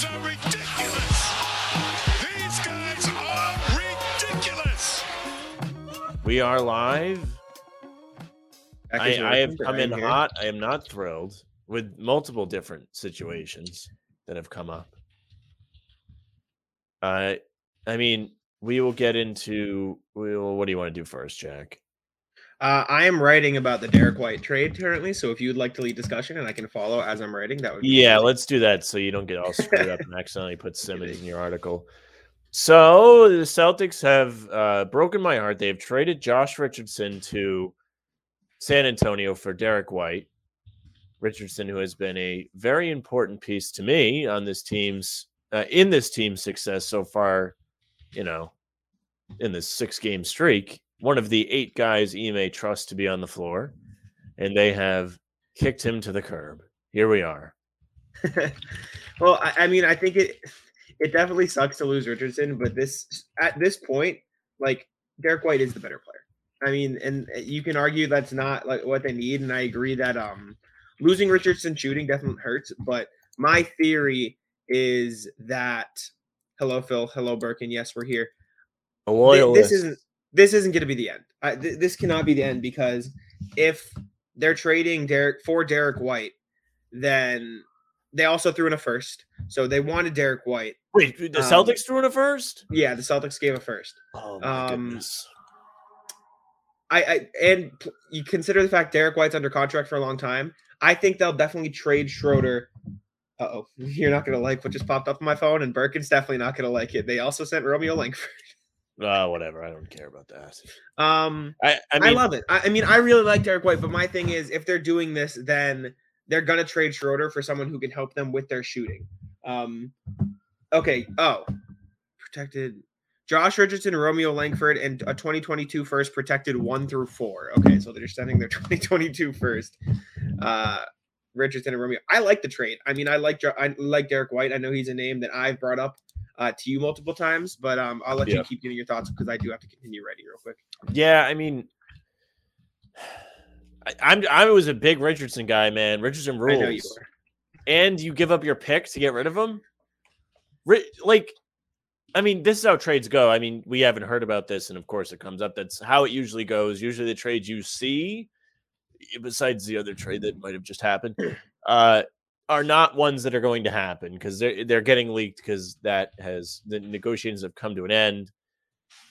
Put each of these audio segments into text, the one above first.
guys are ridiculous. These guys are ridiculous. We are live. I, I have come in here. hot. I am not thrilled with multiple different situations that have come up. Uh, I mean, we will get into. Well, what do you want to do first, Jack? Uh, I am writing about the Derrick White trade currently, so if you would like to lead discussion and I can follow as I'm writing, that would be Yeah, amazing. let's do that so you don't get all screwed up and accidentally put Simmons in your article. So the Celtics have uh, broken my heart. They have traded Josh Richardson to San Antonio for Derrick White. Richardson, who has been a very important piece to me on this team's uh, in this team's success so far, you know, in this six game streak. One of the eight guys Ime trusts to be on the floor, and they have kicked him to the curb. Here we are. well, I, I mean, I think it it definitely sucks to lose Richardson, but this at this point, like Derrick White is the better player. I mean, and you can argue that's not like what they need, and I agree that um losing Richardson shooting definitely hurts. But my theory is that hello Phil, hello Birkin, yes we're here. A Thi- loyalist. This isn't this isn't going to be the end. I, th- this cannot be the end because if they're trading Derek for Derrick White, then they also threw in a first. So they wanted Derrick White. Wait, the um, Celtics threw in a first? Yeah, the Celtics gave a first. Oh my um, goodness. I, I and you consider the fact Derrick White's under contract for a long time. I think they'll definitely trade Schroeder. Uh oh, you're not gonna like what just popped up on my phone, and Birkin's definitely not gonna like it. They also sent Romeo Langford. Oh, whatever. I don't care about that. Um, I, I I, love it. I, I mean, I really like Derrick White, but my thing is, if they're doing this, then they're gonna trade Schroeder for someone who can help them with their shooting. Um, okay. Oh, protected. Josh Richardson, Romeo Langford, and a 2022 first protected one through four. Okay, so they're sending their 2022 first. Uh, Richardson and Romeo. I like the trade. I mean, I like I like Derrick White. I know he's a name that I've brought up uh, to you multiple times, but um, I'll let Yeah. you keep giving your thoughts because I do have to continue writing real quick. yeah, I mean, I, I'm I was a big Richardson guy, man. Richardson I know you rules, and you give up your pick to get rid of him. Like, I mean, this is how trades go. I mean, we haven't heard about this, and of course, it comes up. That's how it usually goes. Usually, the trades you see, besides the other trade that might have just happened, uh, are not ones that are going to happen because they're they're getting leaked because that has the negotiations have come to an end.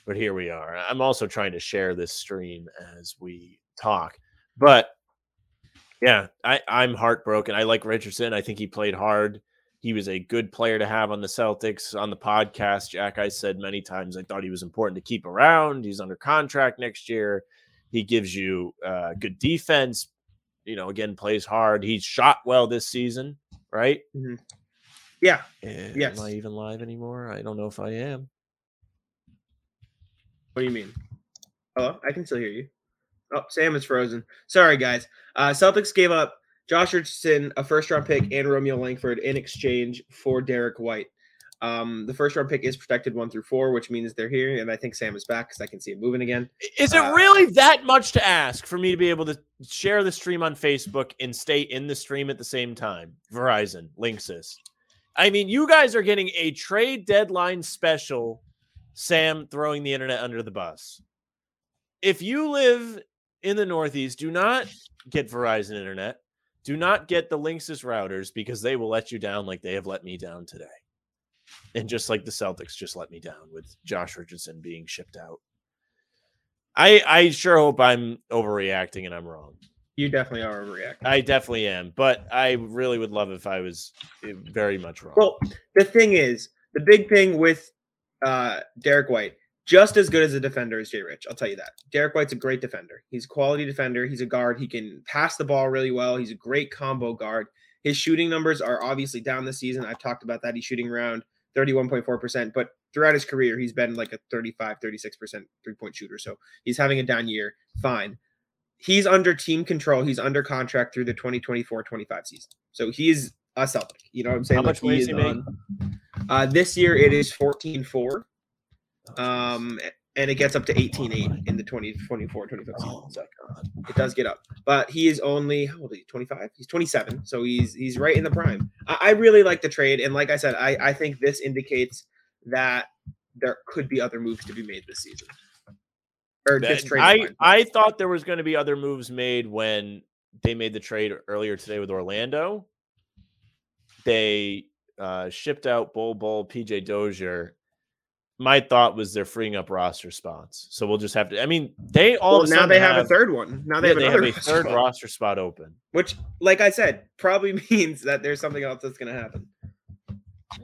But here we are. I'm also trying to share this stream as we talk. But yeah, I, I'm heartbroken. I like Richardson. I think he played hard. He was a good player to have on the Celtics. On the podcast, Jack, I said many times I thought he was important to keep around. He's under contract next year. He gives you uh, good defense. You know, again, plays hard. He's shot well this season, right? Yeah, Eh, Yes. Am I even live anymore? I don't know if I am. What do you mean? Hello, I can still hear you. Oh, Sam is frozen. Sorry, guys. Uh, Celtics gave up Josh Richardson, a first round pick, and Romeo Langford in exchange for Derrick White. Um, the first round pick is protected one through four, which means they're here, and I think Sam is back because I can see it moving again. Is it Uh, really that much to ask for me to be able to share the stream on Facebook and stay in the stream at the same time? Verizon, Linksys. I mean, you guys are getting a trade deadline special. Sam throwing the internet under the bus. If you live in the Northeast, do not get Verizon internet. Do not get the Linksys routers because they will let you down like they have let me down today. And just like the Celtics just let me down with Josh Richardson being shipped out. I I sure hope I'm overreacting and I'm wrong. You definitely are overreacting. I definitely am, but I really would love if I was eh, very much wrong. Well, the thing is, the big thing with uh, Derrick White, just as good as a defender as Jay Rich. I'll tell you that. Derrick White's a great defender. He's a quality defender. He's a guard. He can pass the ball really well. He's a great combo guard. His shooting numbers are obviously down this season. I've talked about that. He's shooting around 31.4%, but throughout his career, he's been like a 35, 36% three point shooter. So he's having a down year. Fine. He's under team control. He's under contract through the 2024 25 season. So he's a Celtic. You know what I'm saying? How much money does he make? Uh, this year it is 14 4. Um, and it gets up to 18-8 in the 2024 25 season. Oh So my god. it does get up. But he is only how old is he? 25? He's 27. So he's he's right in the prime. I, I really like the trade. And like I said, I, I think this indicates that there could be other moves to be made this season. Or this trade. I deadline. I thought there was going to be other moves made when they made the trade earlier today with Orlando. They uh, shipped out Bol Bol, PJ Dozier. My thought was they're freeing up roster spots, so we'll just have to. I mean, they all well, of a now they have, a third one. Now they yeah, have they another have a third spot, roster spot open. which, like I said, probably means that there's something else that's going to happen.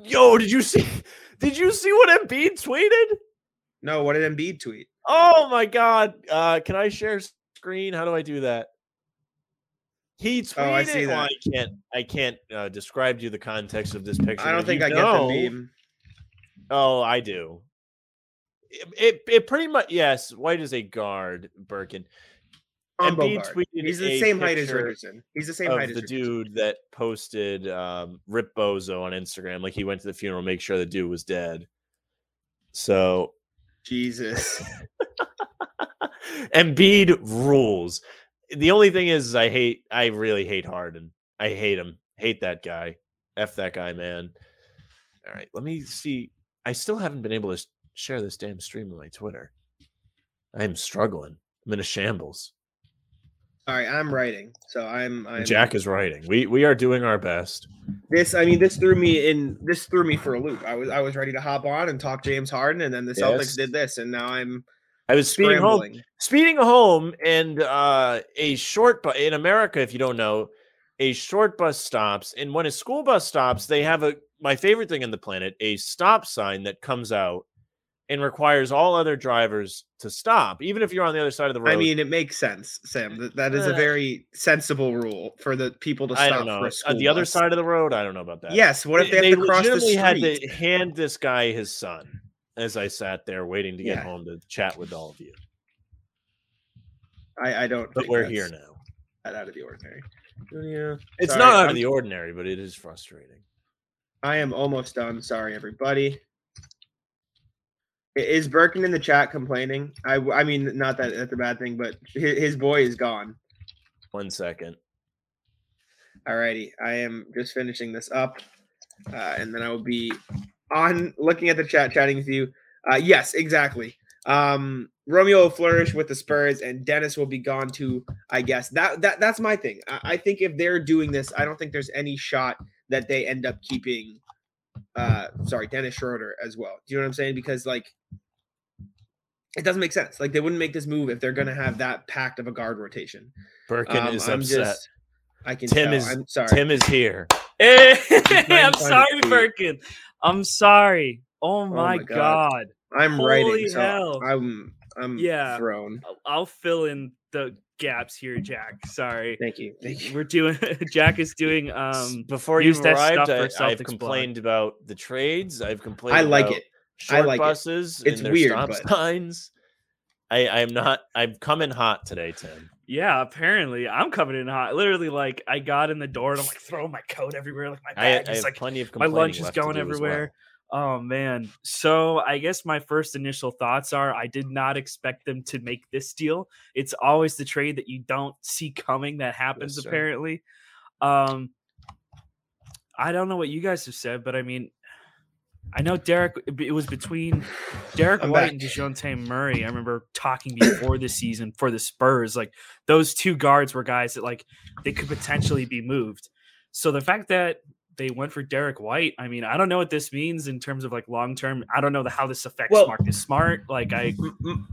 Yo, did you see? Did you see what Embiid tweeted? No, what did Embiid tweet? Oh my god! Uh, can I share screen? How do I do that? He tweeted. Oh, I see well, that. I can't. I can't uh, describe to you the context of this picture. I don't think you I get the meme. Oh, I do. It, it, it pretty much yes. White is a guard, Birkin. Combo Embiid guard. tweeted He's the a same height as picture Richardson. He's the same Of height as the Richardson. dude that posted um, Rip Bozo on Instagram, like he went to the funeral, make sure the dude was dead. So Jesus. Embiid rules. The only thing is, is I hate, I really hate Harden. I hate him. Hate that guy. F that guy, man. All right, let me see. I still haven't been able to share this damn stream on my Twitter. I am struggling. I'm in a shambles. All right, I'm writing. So I'm, I'm Jack is writing. We we are doing our best. this I mean this threw me in this threw me for a loop. I was I was ready to hop on and talk James Harden and then the Celtics Yes. did this and now I'm I was speeding home. Speeding home, and uh, a short bus in America, if you don't know, a short bus stops, and when a school bus stops, they have a my favorite thing on the planet, a stop sign that comes out and requires all other drivers to stop, even if you're on the other side of the road. I mean it makes sense, Sam. That, that is a Uh, very sensible rule for the people to I stop don't know. for a On school the other side of the road, I don't know about that. Yes, what if they, have to cross the legitimately street? had to hand this guy his son as I sat there waiting to get Yeah. home to chat with all of you. I, I don't But think we're here now. that out of the ordinary. Yeah, it's Sorry, not out of the ordinary, but it is frustrating. I am almost done. Sorry, everybody. Is Birkin in the chat complaining? I, I mean, not that that's a bad thing, but his, his boy is gone. One second. Alrighty, I am just finishing this up, uh, and then I will be on looking at the chat, chatting with you. Uh, yes, exactly. Um, Romeo will flourish with the Spurs, and Dennis will be gone too. I guess that that that's my thing. I, I think if they're doing this, I don't think there's any shot that they end up keeping. Uh, sorry, Dennis Schroeder as well. Do you know what I'm saying? Because like. It doesn't make sense. Like they wouldn't make this move if they're going to have that packed of a guard rotation. Birkin Um, is I'm upset. just, I can Tim tell. is- I'm sorry. Tim is here. Hey, I'm to find a sorry, tweet. Birkin. I'm sorry. Oh my, my God. god. I'm Holy writing. So hell. I'm I'm Yeah. thrown. I'll- I'll fill in the gaps here, Jack. Sorry. Thank you. Thank you. We're doing Jack is doing um Before you that arrived, I, I've complained about the trades. I've complained. I like about it. I Short like it. buses. It's and their weird, stop but- signs. I, I am not. I'm coming hot today, Tim. yeah, apparently I'm coming in hot. Literally, like I got in the door and I'm like throwing my coat everywhere, like my I, I bag is have like plenty of my lunch is going everywhere. well. Oh man. So I guess my first initial thoughts are I did not expect them to make this deal. It's always the trade that you don't see coming that happens Yes, apparently. Um I don't know what you guys have said, but I mean I know Derek it was between Derek I'm White back. and Dejounte Murray. I remember talking before the season for the Spurs. Like those two guards were guys that like they could potentially be moved. So the fact that they went for Derrick White, I mean, I don't know what this means in terms of like long term. I don't know the, how this affects Well- Marcus Smart. Like I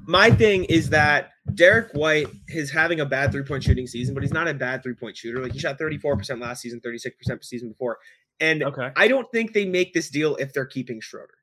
My thing is that Derrick White is having a bad three point shooting season, but he's not a bad three point shooter. Like he shot 34% last season, 36% season before. And okay. I don't think they make this deal if they're keeping Schroeder.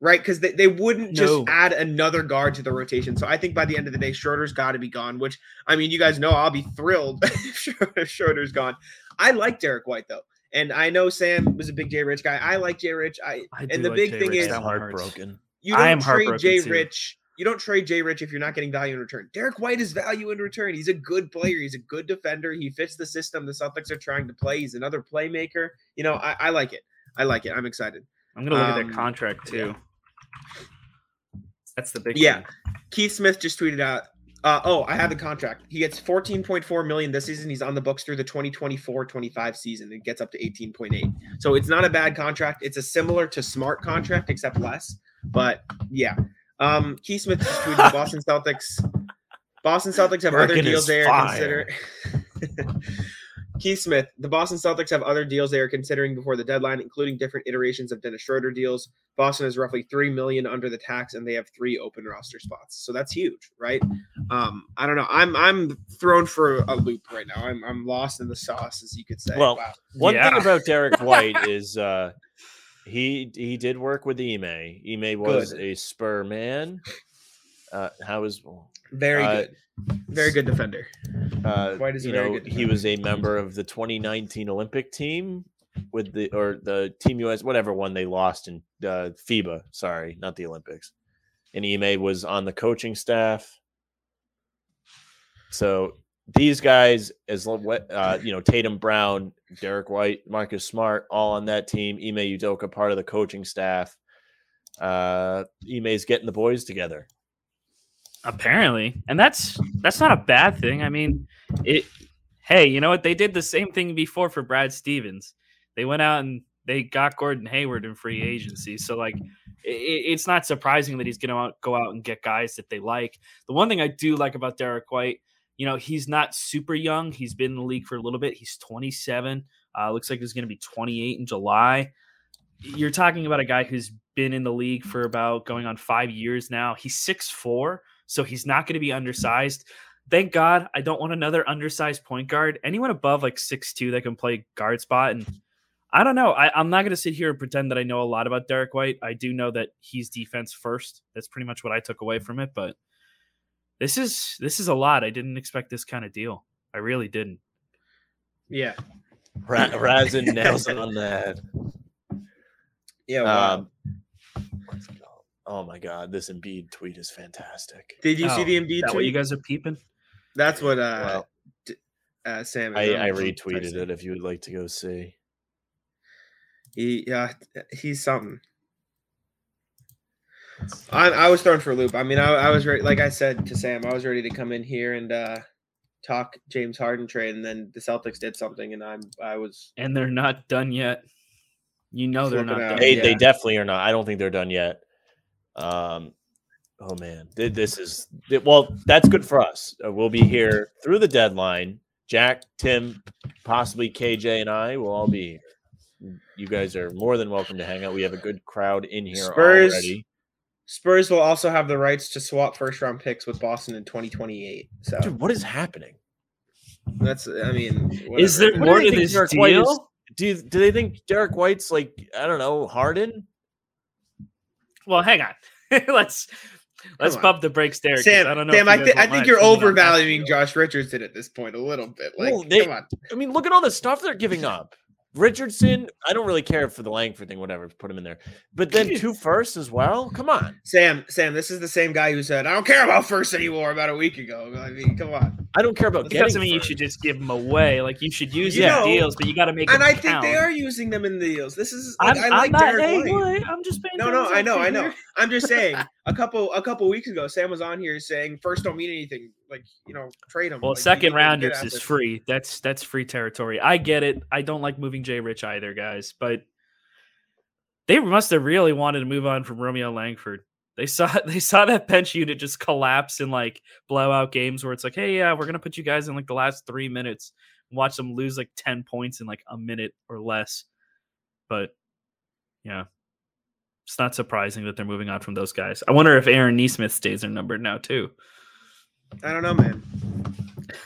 Right? Because they, they wouldn't just No. add another guard to the rotation. So I think by the end of the day, Schroeder's got to be gone, which I mean, you guys know I'll be thrilled if Schroeder's gone. I like Derrick White though. And I know Sam was a big Jay Rich guy. I like Jay Rich. I I and the like big Jay thing Rich. is- That I'm heartbroken. you I don't am trade heartbroken Jay too. Rich. You don't trade Jay Rich if you're not getting value in return. Derrick White is value in return. He's a good player. He's a good defender. He fits the system the Celtics are trying to play. He's another playmaker. You know, I, I like it. I like it. I'm excited. I'm gonna look at Um, that contract yeah. too. That's the big Yeah. thing. Keith Smith just tweeted out. Uh, oh, I have the contract. He gets 14.4 million this season. He's on the books through the 2024-25 season. It gets up to 18.8. So it's not a bad contract. It's a similar to smart contract, except less. But yeah. Um, Keith Smith just tweeted Boston Celtics. Boston Celtics have other deals is they are fire. consider. Keith Smith, the Boston Celtics have other deals they are considering before the deadline, including different iterations of Dennis Schroeder deals. Boston is roughly three million under the tax, and they have three open roster spots. So that's huge, right? Um, I don't know. I'm I'm thrown for a loop right now. I'm I'm lost in the sauce, as you could say. Well, wow. One Yeah. thing about Derek White is uh he he did work with Ime. Ime was Good. a spur man. Uh how is very uh, good, very good defender. uh White is you very know good he was a member of the 2019 Olympic team with the or the Team US whatever one they lost in uh FIBA, sorry, not the Olympics. And Ime was on the coaching staff. So these guys, as uh, you know, Tatum Brown, Derrick White, Marcus Smart, all on that team. Ime Udoka, part of the coaching staff. Uh, Ime's getting the boys together. Apparently, and that's that's not a bad thing. I mean, it. Hey, you know what? They did the same thing before for Brad Stevens. They went out and they got Gordon Hayward in free agency. So like, i it's not surprising that he's going to go out and get guys that they like. The one thing I do like about Derrick White, you know, he's not super young. He's been in the league for a little bit. He's 27. Uh, looks like he's going to be 28 in July. You're talking about a guy who's been in the league for about going on five years now. He's 6'4, so he's not going to be undersized. Thank God I don't want another undersized point guard. Anyone above like 6'2 that can play guard spot. And I don't know. I, I'm not going to sit here and pretend that I know a lot about Derrick White. I do know that he's defense first. That's pretty much what I took away from it. But this is this is a lot. I didn't expect this kind of deal. I really didn't. Yeah, Ra- Razin nails on that. yeah. Wow. Um, let's go. Oh my God, this Embiid tweet is fantastic. Did you see Oh, the Is Embiid that what tweet? you guys are peeping? That's what uh, Well, uh Sam. I, I retweeted texting. it if you would like to go see. He yeah, he's something. I, I was thrown for a loop. I mean, I, I was ready, like I said to Sam, I was ready to come in here and uh, talk James Harden trade, and then the Celtics did something, and I'm I was And they're not done yet. You know they're not done. They yeah. they definitely are not. I don't think they're done yet. Um, oh man, this is well. That's good for us. Uh, we'll be here through the deadline. Jack, Tim, possibly KJ, and I will all be here. You guys are more than welcome to hang out. We have a good crowd in here Spurs- already. Spurs will also have the rights to swap first round picks with Boston in 2028. So Dude, what is happening? that's I mean, Is there What more to this Derek is- deal? Do you, do they think Derrick White's like I don't know Harden? Well, hang on. let's let's on. pump the brakes there. 'cause Sam? I don't know. Sam, I, you thi- guys I think you're opinion on that overvaluing. Josh Richardson at this point a little bit. Like, Well, they- come on. I mean, look at all the stuff they're giving up. Richardson, I don't really care for the Langford thing, whatever, put him in there. But then two firsts as well. Come on. Sam, Sam, this is the same guy who said, "I don't care about first anymore" about a week ago. I mean, come on. I don't care about That getting doesn't mean you should just give them away. Like you should use You them know, deals, but you got to make. And them I think count. they are using them in the deals. This is like, I'm, I like I'm not, Derek hey, White. boy, I'm just paying. No, no, I know, I know. I'm just saying. A couple, a couple weeks ago, Sam was on here saying first don't mean anything. Like you know, trade them. Well, like, second rounders is free. That's that's free territory. I get it. I don't like moving Jay Rich either, guys, but they must have really wanted to move on from Romeo Langford. They saw they saw that bench unit just collapse in like blowout games where it's like, hey, yeah, we're gonna put you guys in like the last three minutes, and watch them lose like ten points in like a minute or less. But yeah, it's not surprising that they're moving on from those guys. I wonder if Aaron Nesmith stays their number now too. I don't know, man.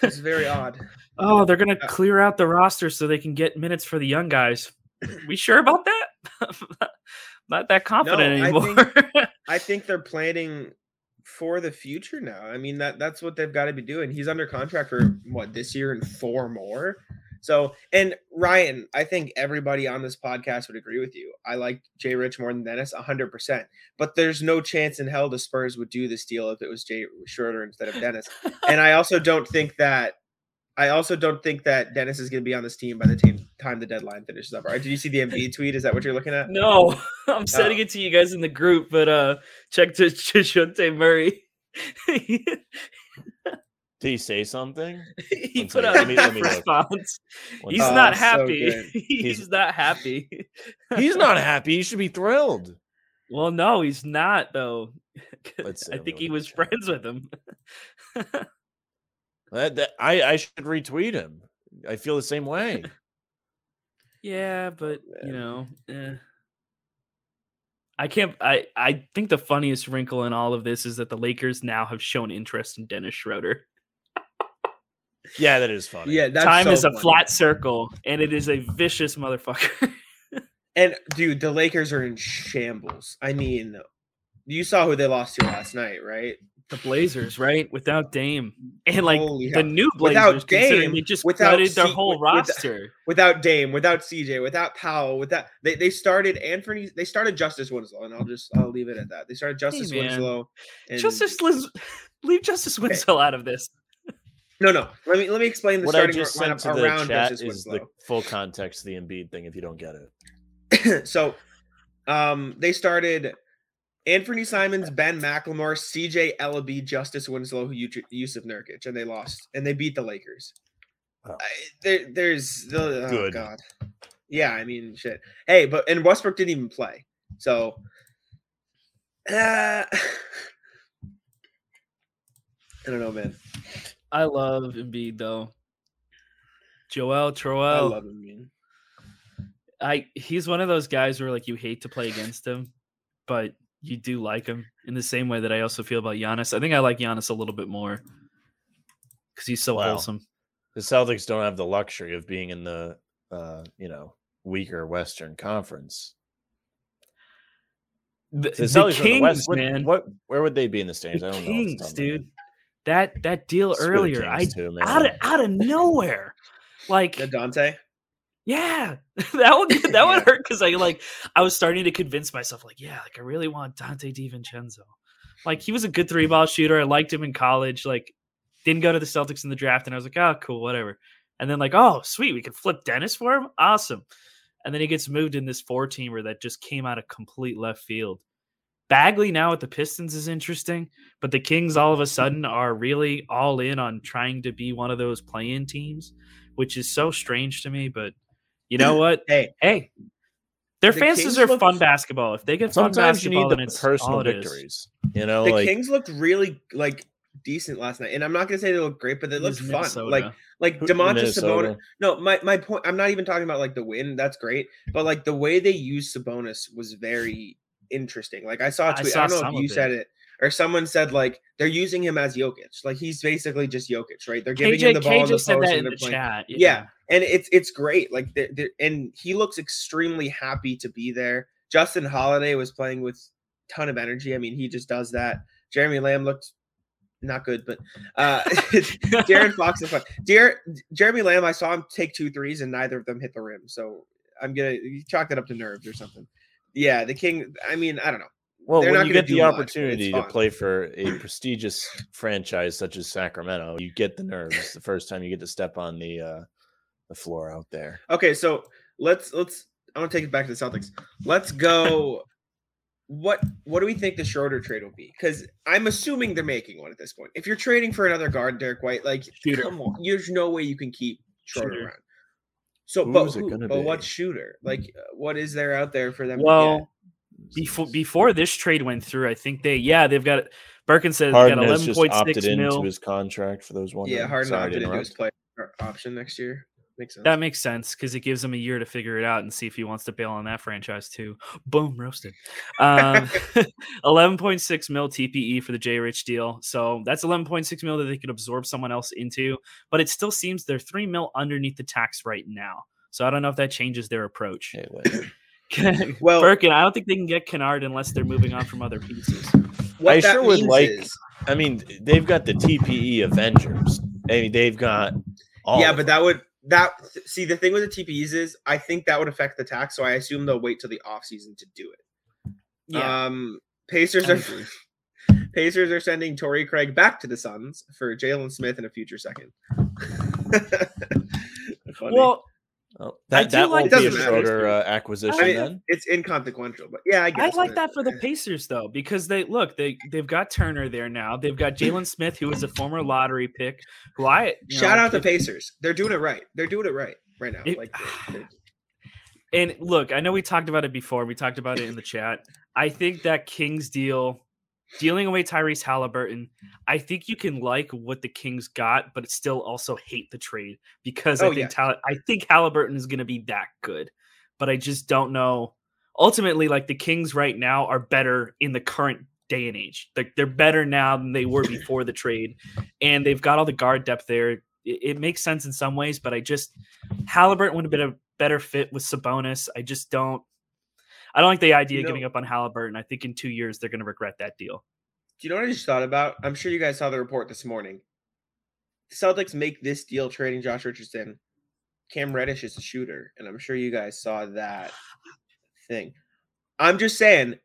It's very odd. Oh, they're gonna clear out the roster so they can get minutes for the young guys. we sure about that? Not that confident No, I anymore. I think they're planning for the future now. I mean that that's what they've got to be doing. He's under contract for what this year and four more. So, and Ryan, I think everybody on this podcast would agree with you. I like Jay Rich more than Dennis, 100%. But there's no chance in hell the Spurs would do this deal if it was Jay Schroeder instead of Dennis. and I also don't think that I also don't think that Dennis is going to be on this team by the time time the deadline finishes up. All right, did you see the Embiid tweet? Is that what you're looking at? No, I'm sending it to you guys in the group, but uh check to Shunte Murray. He Did he say something? he One put second, out let me- let a me response. He's Oh, not so happy. good. He's, He's- not happy. He's not happy. He should be thrilled. Well, no, he's not though. Let's see, I think he was chat. friends with him. That, that- I, I should retweet him. I feel the same way. yeah, but you know, eh. I can't. I I think the funniest wrinkle in all of this is that the Lakers now have shown interest in Dennis Schroeder. Yeah, that is funny. Yeah, that's Time so is a funny. flat circle, and it is a vicious motherfucker. And dude, the Lakers are in shambles. I mean, you saw who they lost to last night, right? the Blazers, right? Without Dame, and like Holy the hell. new Blazers, considering Dame, they just without gutted their C- whole with- with- roster. Without Dame, without CJ, without Powell, without they, they started Anthony, they started Justice Winslow, and I'll just I'll leave it at that. They started Justice man. Winslow. And, Justice Liz, leave Justice Winslow out of this. No, no. Let me let me explain the What I starting just sent lineup to the around chat is the full context of the Embiid thing. If you don't get it, so um they started Anthony Simons, Ben McLemore, CJ Elleby, Justice Winslow, Jusuf Nurkic, and they lost and they beat the Lakers. Oh. I, there, there's the oh Good. god, yeah. I mean, shit. Hey, but and Westbrook didn't even play, so. Uh, I don't know, man. I love Embiid though. Joel Troel. I love him, man. I he's one of those guys where like you hate to play against him, but you do like him in the same way that I also feel about Giannis. I think I like Giannis a little bit more because he's so Wow. wholesome. the Celtics don't have the luxury of being in the uh, you know weaker Western Conference. The, The the Celtics are the West. What, man, what where would they be in the standings? the I don't know. Kings, top of my head. dude. That that deal Screw the earlier, I too, man. out of out of nowhere, like Yeah, Donte. Yeah, that would that would hurt because I like I was starting to convince myself like yeah like I really want Donte DiVincenzo, like he was a good three ball shooter. I liked him in college. Like didn't go to the Celtics in the draft, and I was like oh cool whatever. And then like oh sweet we could flip Dennis for him awesome, and then he gets moved in this four teamer that just came out of complete left field. Bagley now at the Pistons is interesting, but the Kings all of a sudden are really all in on trying to be one of those play-in teams, which is so strange to me. But you know what? Hey, Hey, their The fans Kings deserve look- fun basketball. If they get fun Sometimes you basketball, need then the it's personal all it is. victories. You know, the like Kings looked really like decent last night, and I'm not gonna say they looked great, but they It looked fun. Minnesota. Like like who- Domantas Minnesota. Sabonis. No, my my point. I'm not even talking about like the win. That's great, but like the way they used Sabonis was very interesting. Like I saw a I tweet. saw I, don't know if you said it or someone said like they're using him as Jokic. Like he's basically just Jokic, right? They're giving him the ball in the KJ said post and in the playing. chat. Yeah, and it's it's great. Like they're, they're, and he looks extremely happy to be there. Justin Holiday was playing with ton of energy. I mean, he just does that. Jeremy Lamb looked not good, but uh Darren Fox is fun. Jer- Jeremy Lamb, I saw him take two threes and neither of them hit the rim. So I'm gonna chalk that up to nerves or something. Yeah, the King. I mean, I don't know. well, they're when not you get the do much, opportunity to play for a prestigious franchise such as Sacramento, you get the nerves the first time you get to step on the uh, the floor out there. Okay, so let's let's. I want to take it back to the Celtics. Let's go. What what do we think the Schroeder trade will be? Because I'm assuming they're making one at this point. If you're trading for another guard, Derek White, like Shooter. come on, there's no way you can keep Schroeder Shooter. around. So, but Who's it who, gonna but be? what shooter? Like, uh, what is there out there for them? Well, before before this trade went through, I think they yeah they've got Birkin says they got Harden has eleven just point opted six into his contract for those one. yeah, Harden Sorry opted to into his interrupt. player option next year. Makes sense. That makes sense because it gives him a year to figure it out and see if he wants to bail on that franchise too. Boom, roasted. Um, 11.6 mil TPE for the J Rich deal. So that's 11.6 mil that they could absorb someone else into, but it still seems they're three mil underneath the tax right now. So I don't know if that changes their approach. Hey, well, Birkin, I don't think they can get Kennard unless they're moving on from other pieces. what I sure would like- is- I mean, they've got the TPE Avengers. I mean, they've got all. yeah, but that would that see the thing with the TPEs is I think that would affect the tax, so I assume they'll wait till the offseason to do it. Yeah. Um Pacers are. Pacers are sending Torrey Craig back to the Suns for Jalen Smith in a future second. Well, Oh, I that do that like- won't be a doesn't matter. Schroeder uh, acquisition I mean, then. it's inconsequential, but yeah, I I like that for the Pacers though, because they look they they've got Turner there now. They've got Jalen Smith, who is a former lottery pick. Who I Shout know, out the Pacers. They're doing it right. They're doing it right right now. It- like they- they- And look, I know we talked about it before. We talked about it in the chat. I think that Kings deal, dealing away Tyrese Haliburton, I think you can like what the Kings got, but still also hate the trade because I Oh, think yeah. I think Haliburton is going to be that good, but I just don't know. Ultimately, like the Kings right now are better in the current day and age. Like they're better now than they were before the trade, and they've got all the guard depth there. It, it makes sense in some ways, but I just Haliburton would have been a better fit with Sabonis. I just don't. I don't like the idea You of giving up on Haliburton. I think in two years they're going to regret that deal. Do you know what I just thought about? I'm sure you guys saw the report this morning. The Celtics make this deal trading Josh Richardson. Cam Reddish is a shooter, and I'm sure you guys saw that thing. I'm just saying,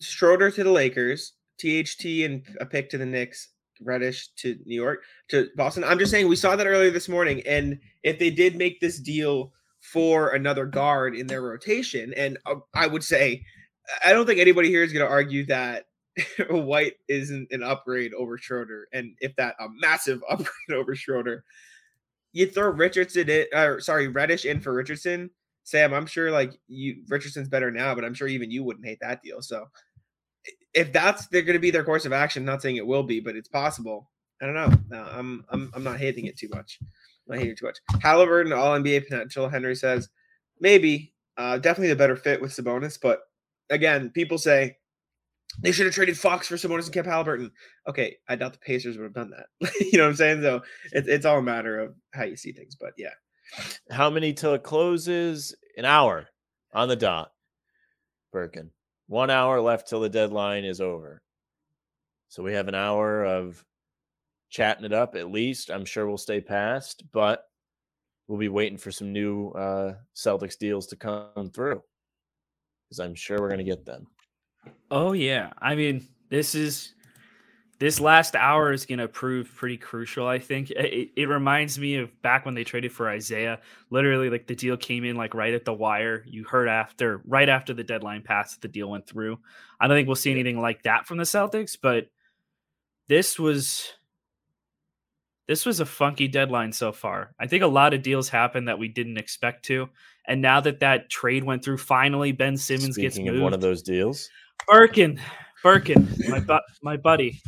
Schroeder to the Lakers, THT and a pick to the Knicks, Reddish to New York to Boston. I'm just saying we saw that earlier this morning, and if they did make this deal for another guard in their rotation, and uh, I would say, I don't think anybody here is going to argue that White isn't an upgrade over Schroeder, and if that a massive upgrade over Schroeder, you throw Richardson in, or sorry, Reddish in for Richardson. Sam, I'm sure like you Richardson's better now, but I'm sure even you wouldn't hate that deal. So if that's they're going to be their course of action, not saying it will be, but it's possible. I don't know. No, I'm I'm I'm not hating it too much. Not hating it too much. Haliburton, all NBA potential. Henry says maybe, uh, definitely the better fit with Sabonis, but again, people say they should have traded Fox for Sabonis and kept Haliburton. Okay, I doubt the Pacers would have done that. you know what I'm saying? So it, it's all a matter of how you see things. But yeah, How many till it closes? An hour on the dot. Birkin. One hour left till the deadline is over. So we have an hour of chatting it up at least. I'm sure we'll stay past, but we'll be waiting for some new uh, Celtics deals to come through because I'm sure we're going to get them. Oh yeah, I mean this is this last hour is going to prove pretty crucial. I think it, it- it reminds me of back when they traded for Isaiah. Literally, like the deal came in like right at the wire. You heard after right after the deadline passed, the deal went through. I don't think we'll see anything like that from the Celtics, but this was this was a funky deadline so far. I think a lot of deals happened that we didn't expect to, and now that that trade went through, finally Ben Simmons gets moved. one of those deals, Birkin, Birkin, my bu- my buddy.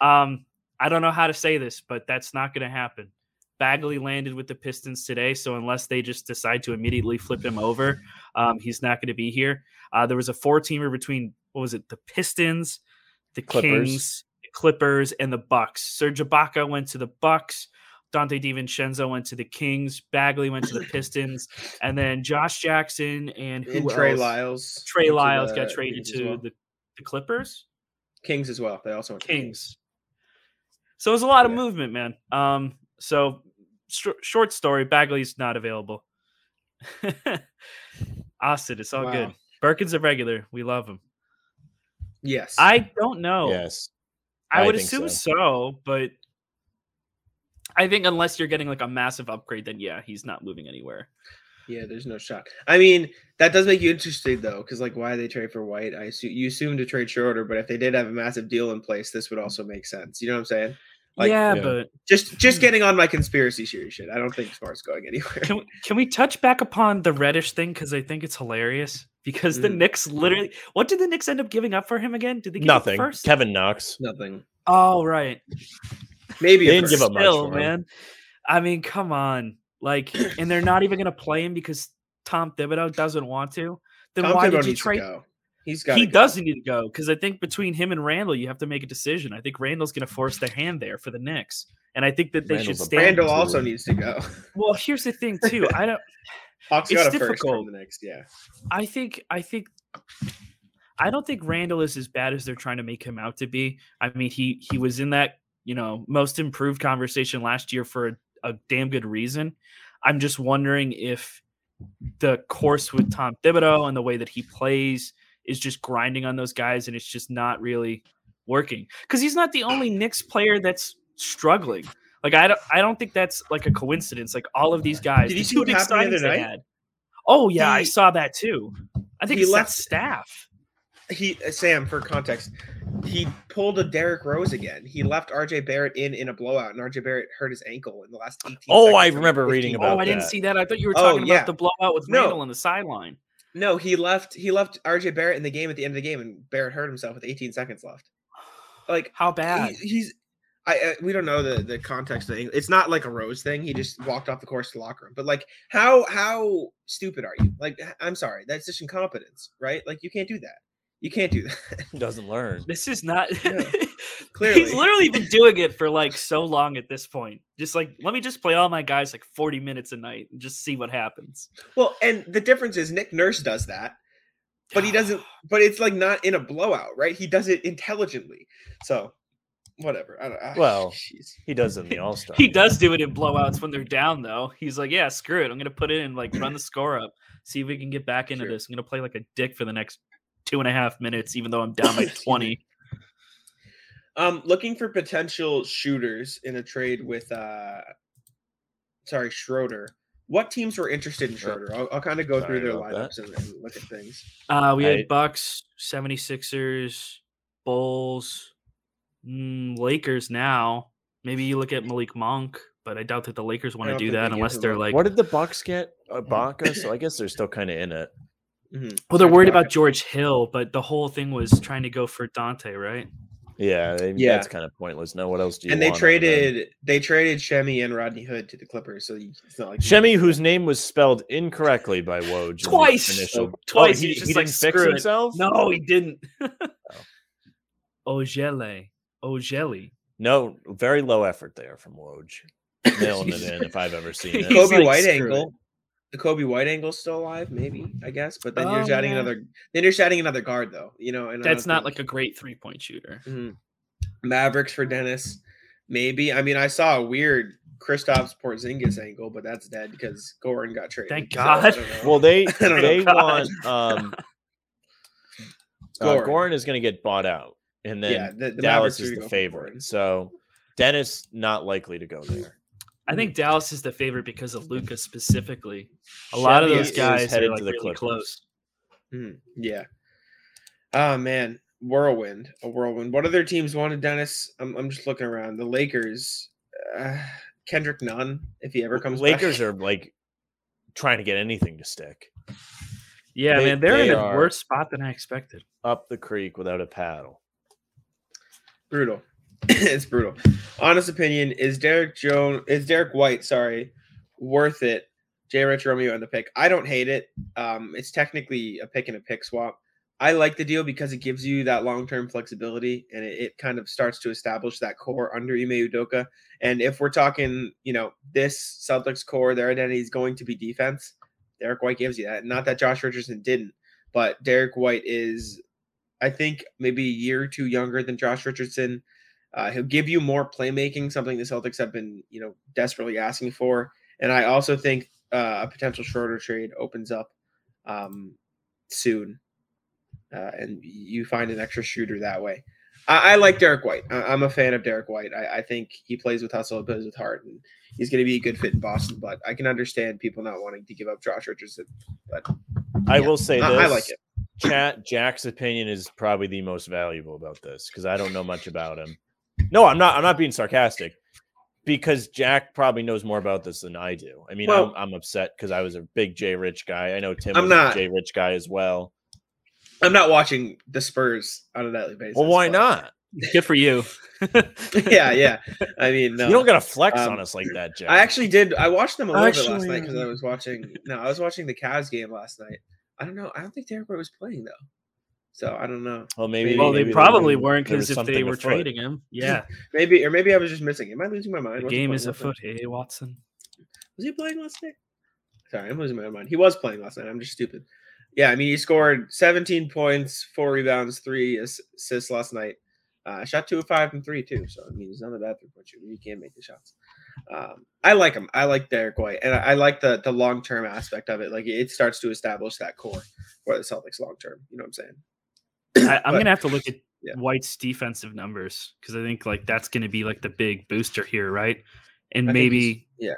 Um, I don't know how to say this, but that's not going to happen. Bagley landed with the Pistons today, so unless they just decide to immediately flip him over, um, he's not going to be here. Uh, there was a four-teamer between what was it? The Pistons, the Clippers. Kings, Clippers, and the Bucks. Serge Ibaka went to the Bucks. Donte DiVincenzo went to the Kings. Bagley went to the Pistons, and then Josh Jackson and who and Trey else? Lyles. Trey went Lyles the got traded Kings to well. the, the Clippers, Kings as well. They also went to Kings. So there's a lot of movement, man. Um, so sh- short story, Bagley's not available. Austin, it's all good. Wow. Birkin's a regular. We love him. Yes. I don't know. yes. I, I would think assume so. so. but I think unless you're getting like a massive upgrade, then yeah, he's not moving anywhere. Yeah, there's no shot. I mean, that does make you interested though, because like, why they trade for White? I assume you assume to trade Schroeder, but if they did have a massive deal in place, this would also make sense. You know what I'm saying? Like, yeah, yeah. but Just just hmm. getting on my conspiracy theory shit. I don't think Smart's going anywhere. Can we, can we touch back upon the Reddish thing because I think it's hilarious because the Mm. Knicks literally what did the Knicks end up giving up for him again? Did they give up Nothing. first? Kevin Knox. Nothing. Oh right, Maybe They didn't give first. up much still for him. man. I mean, come on, like, and they're not even gonna play him because Tom Thibodeau doesn't want to. Then Tom why Thibodeau did you trade? go. He's got. He does need to go because I think between him and Randle, you have to make a decision. I think Randle's going to force the hand there for the Knicks, and I think that they Randle's should a stand. Randle also needs to go. Well, here's the thing too. I don't. Hawks It's got a first difficult. from the next. Yeah. I think I think I don't think Randle is as bad as they're trying to make him out to be. I mean, he he was in that you know most improved conversation last year for a, a damn good reason. I'm just wondering if the course with Tom Thibodeau and the way that he plays is just grinding on those guys, and it's just not really working because he's not the only Knicks player that's struggling. Like I don't I don't think that's like a coincidence. Like all of these guys, Did the you see two what big happened the other night? had. Oh yeah, I saw that too. I think he it's left- that staff. he uh, Sam for context, he pulled a Derrick Rose again. He left RJ Barrett in in a blowout, and RJ Barrett hurt his ankle in the last 18 Oh, I remember 15 reading about Oh, I didn't see that. I thought you were Oh, talking yeah. about the blowout with No. Randle on the sideline. No, he left. He left RJ Barrett in the game at the end of the game, and Barrett hurt himself with 18 seconds left. Like How he- bad? he's. I, I we don't know the the context of the, It's not like a Rose thing. He just walked off the course to the locker room. But like, how how stupid are you? Like, I'm sorry, that's just incompetence, right? Like, you can't do that. You can't do that. He doesn't learn. This is not. Yeah, He's literally been doing it for like so long at this point. Just like, let me just play all my guys like 40 minutes a night and just see what happens. Well, and the difference is Nick Nurse does that, but he doesn't. But it's like not in a blowout, right? He does it intelligently. So, whatever. I don't. ah, Well, jeez. He does in the All Star. He does do it in blowouts when they're down, though. He's like, yeah, screw it. I'm gonna put it in, like, run the score up, see if we can get back into Sure. this. I'm gonna play like a dick for the next two and a half minutes, even though I'm down by Excuse 20. Um, looking for potential shooters in a trade with uh, sorry, Schroeder. What teams were interested in Schroeder? I'll, I'll kind of go Sorry through their lineups and, and look at things. Uh, we I- had Bucks, 76ers, Bulls, mm, Lakers now. Maybe you look at Malik Monk, but I doubt that the Lakers want to don't do think that they unless they're like, What did the Bucks get? Ibaka, so I guess they're still kind of in it. Mhm. well, they're worried about George Hill, but the whole thing was trying to go for Donte, right? Yeah, they, Yeah. that's kind of pointless. No, what else do you? And they want traded they traded Shemi and Rodney Hood to the Clippers, so you- it's not like you- Shemi, whose name was spelled incorrectly by Woj in the Twice! Initial, Twice, Oh, he, he's just he like, didn't fix "Screw it." himself. No, he didn't. oh. Ogele. Ogeli. No, very low effort there from Woj. Nailing it in if I've ever seen it. Coby like, White "Screw angle. The Coby White angle's still alive, maybe I guess. But then you're Oh, adding yeah. another. Then you're adding another guard, though. You know, and That's don't think- like a great three point shooter. Mhm. Mavericks for Dennis, maybe. I mean, I saw a weird Kristaps Porzingis angle, but that's dead because Goran got traded. Thank God. don't. Well, they I know. they God. want um uh, Goran. Goran is going to get bought out, and then yeah, the, the Dallas Mavericks is the favorite. Goran. So Dennis not likely to go there. I think Dallas is the favorite because of Luka specifically. A lot of those guys headed like to the really Clippers. close. Mhm, Yeah. Oh man, whirlwind, a whirlwind. What other teams wanted Dennis? I'm, I'm just looking around. The Lakers, uh, Kendrick Nunn, if he ever comes. Lakers back. are like trying to get anything to stick Yeah, They- man, they're in a worse spot than I expected. up the creek without a paddle. Brutal. it's brutal. Honest opinion is Derek Jones is Derrick White, sorry, worth it. J. Rich Romeo and the pick. I don't hate it. Um, it's technically a pick and a pick swap. I like the deal because it gives you that long term flexibility and it, it kind of starts to establish that core under Ime Udoka. And if we're talking, you know, this Celtics core, their identity is going to be defense. Derrick White gives you that. Not that Josh Richardson didn't, but Derrick White is, I think, maybe a year or two younger than Josh Richardson. Uh, he'll give you more playmaking, something the Celtics have been, you know, desperately asking for. And I also think uh, a potential Schroeder trade opens up um, soon, uh, and you find an extra shooter that way. I, I like Derrick White. I, I'm a fan of Derrick White. I, I think he plays with hustle, he plays with heart, and he's going to be a good fit in Boston. But I can understand people not wanting to give up Josh Richardson. But I Yeah, will say I, this. I like it. Chat Jack's opinion is probably the most valuable about this because I don't know much about him. No, I'm not. I'm not being sarcastic because Jack probably knows more about this than I do. I mean, Well- I'm, I'm upset because I was a big Jay Rich guy. I know Tim I'm was not. a Jay Rich guy as well. I'm not watching the Spurs on a nightly basis. Well, why but- not? Good for you. yeah, yeah. I mean, no. You don't got to flex Um, on us like that, Jack. I actually did. I watched them a little bit last night because I was watching. No, I was watching the Cavs game last night. I don't know. I don't think Derrick White was playing though, so I don't know. well, maybe. well, they maybe probably there- weren't because if they were afoot. trading him, yeah, Maybe, or maybe I was just missing. Am I losing my mind? the What's game is afoot. Hey, Watson. Was he playing last night? Sorry, I'm losing my mind. He was playing last night. I'm just stupid. Yeah, I mean, he scored 17 points, four rebounds, three assists last night. Uh, shot two of five from three too. So I mean, he's not a bad three point shooter. He can make the shots. Um, I like him. I like Derrick White, and I, I like the the long term aspect of it. Like it starts to establish that core for the Celtics long term. You know what I'm saying? I, I'm But- gonna have to look at Yeah. White's defensive numbers because I think like that's to be like the big booster here, right? And I maybe yeah.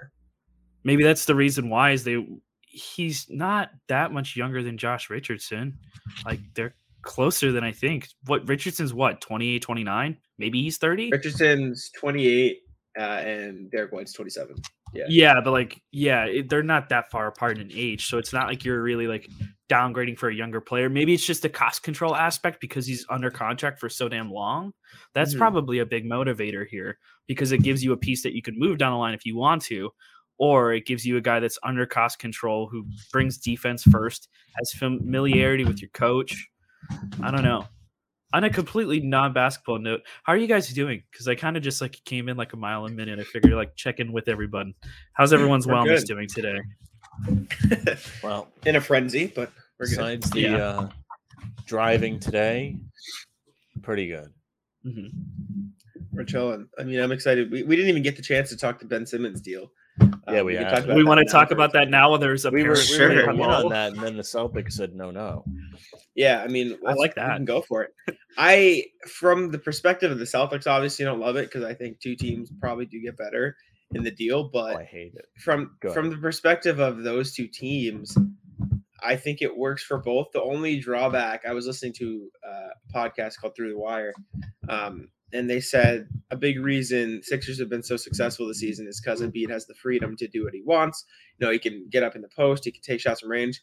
maybe that's the reason why is they he's not that much younger than Josh Richardson. Like they're closer than I think. What Richardson's what 28, 29? Maybe he's 30? Richardson's 28 uh, and Derrick White's 27. Yeah. Yeah, but like, yeah, it, they're not that far apart in age, so it's not like you're really like downgrading for a younger player. Maybe it's just a cost control aspect because he's under contract for so damn long. That's Mhm. probably a big motivator here because it gives you a piece that you can move down the line if you want to, or it gives you a guy that's under cost control who brings defense first, has familiarity with your coach. I don't know. On a completely non-basketball note, how are you guys doing? Because I kind of just like came in like a mile a minute. I figured like check in with everyone. How's everyone's We're wellness good. doing today? Well, In a frenzy, but we're good. besides the Yeah. uh, driving today, pretty good. mm-hmm. We're chilling. I mean, I'm excited. We, we didn't even get the chance to talk to Ben Simmons deal. Yeah, we can have. talk about We want to talk about that now. While there's a We were, we were Sure. on that, and then the Celtics said no, no. Yeah, I mean, I like that. can go for it. I, from the perspective of the Celtics, obviously don't love it because I think two teams probably do get better in the deal. Oh, But I hate it. from from the perspective of those two teams, I think it works for both. The only drawback I was listening to uh, a podcast called Through the Wire, um, and they said a big reason Sixers have been so successful this season is because Embiid has the freedom to do what he wants. You know, he can get up in the post, he can take shots from range.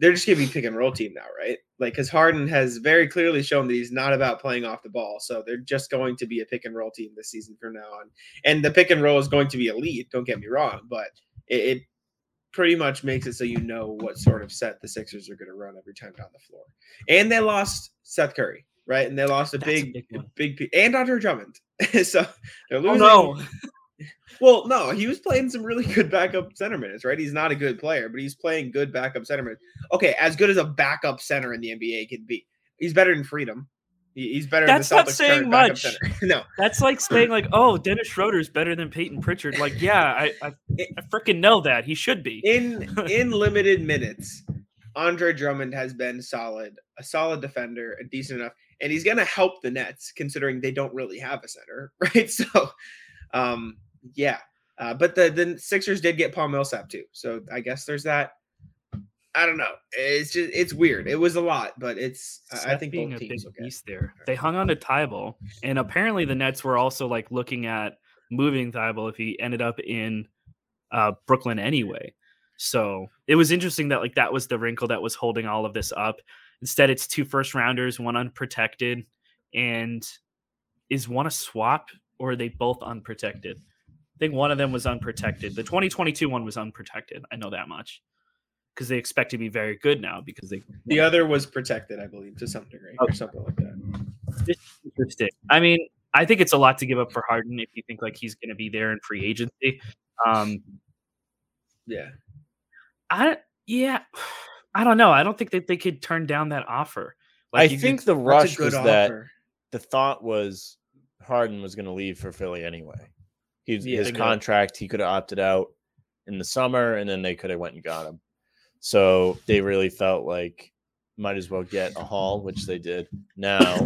They're just to be pick and roll team now, right? Like, because Harden has very clearly shown that he's not about playing off the ball. So they're just going to be a pick and roll team this season from now on. And the pick and roll is going to be elite. Don't get me wrong, but it, it pretty much makes it so you know what sort of set the Sixers are going to run every time down the floor. And they lost Seth Curry, right? And they lost a That's a big, big big, and Andre Drummond. so they're Oh losing. no! Well, no, he was playing some really good backup center minutes, right? He's not a good player, but he's playing good backup center minutes. Okay, as good as a backup center in the NBA can be. He's better than Freedom. He's better That's than not saying much. no, That's like saying like, oh, Dennis Schroeder's better than Peyton Pritchard. Like, yeah, I I, I freaking know that he should be. in in limited minutes, Andre Drummond has been solid, a solid defender, a decent enough, and he's gonna help the Nets considering they don't really have a center, right? So, um, yeah, uh, but the the Sixers did get Paul Millsap too, so I guess there's that. I don't know. It's just it's weird. It was a lot, but it's I- I think being both a big teams will get. piece there. They hung on to Thybulle, and apparently the Nets were also like looking at moving Thybulle if he ended up in uh, Brooklyn anyway. So it was interesting that like that was the wrinkle that was holding all of this up. Instead, it's two first rounders, one unprotected, and is one a swap or are they both unprotected? I think one of them was unprotected. The 2022 one was unprotected. I know that much because they expect to be very good now because they The other was protected, I believe, to some degree, or something like that. It's interesting. I mean, I think it's a lot to give up for Harden if you think like he's going to be there in free agency. Um, Yeah, I yeah, I don't know. I don't think that they could turn down that offer. I think could- the rush was that the thought was Harden was going to leave for Philly anyway. He's, Yeah. his contract, he could have opted out in the summer, and then they could have went and got him. So they really felt like might as well get a haul, which they did now,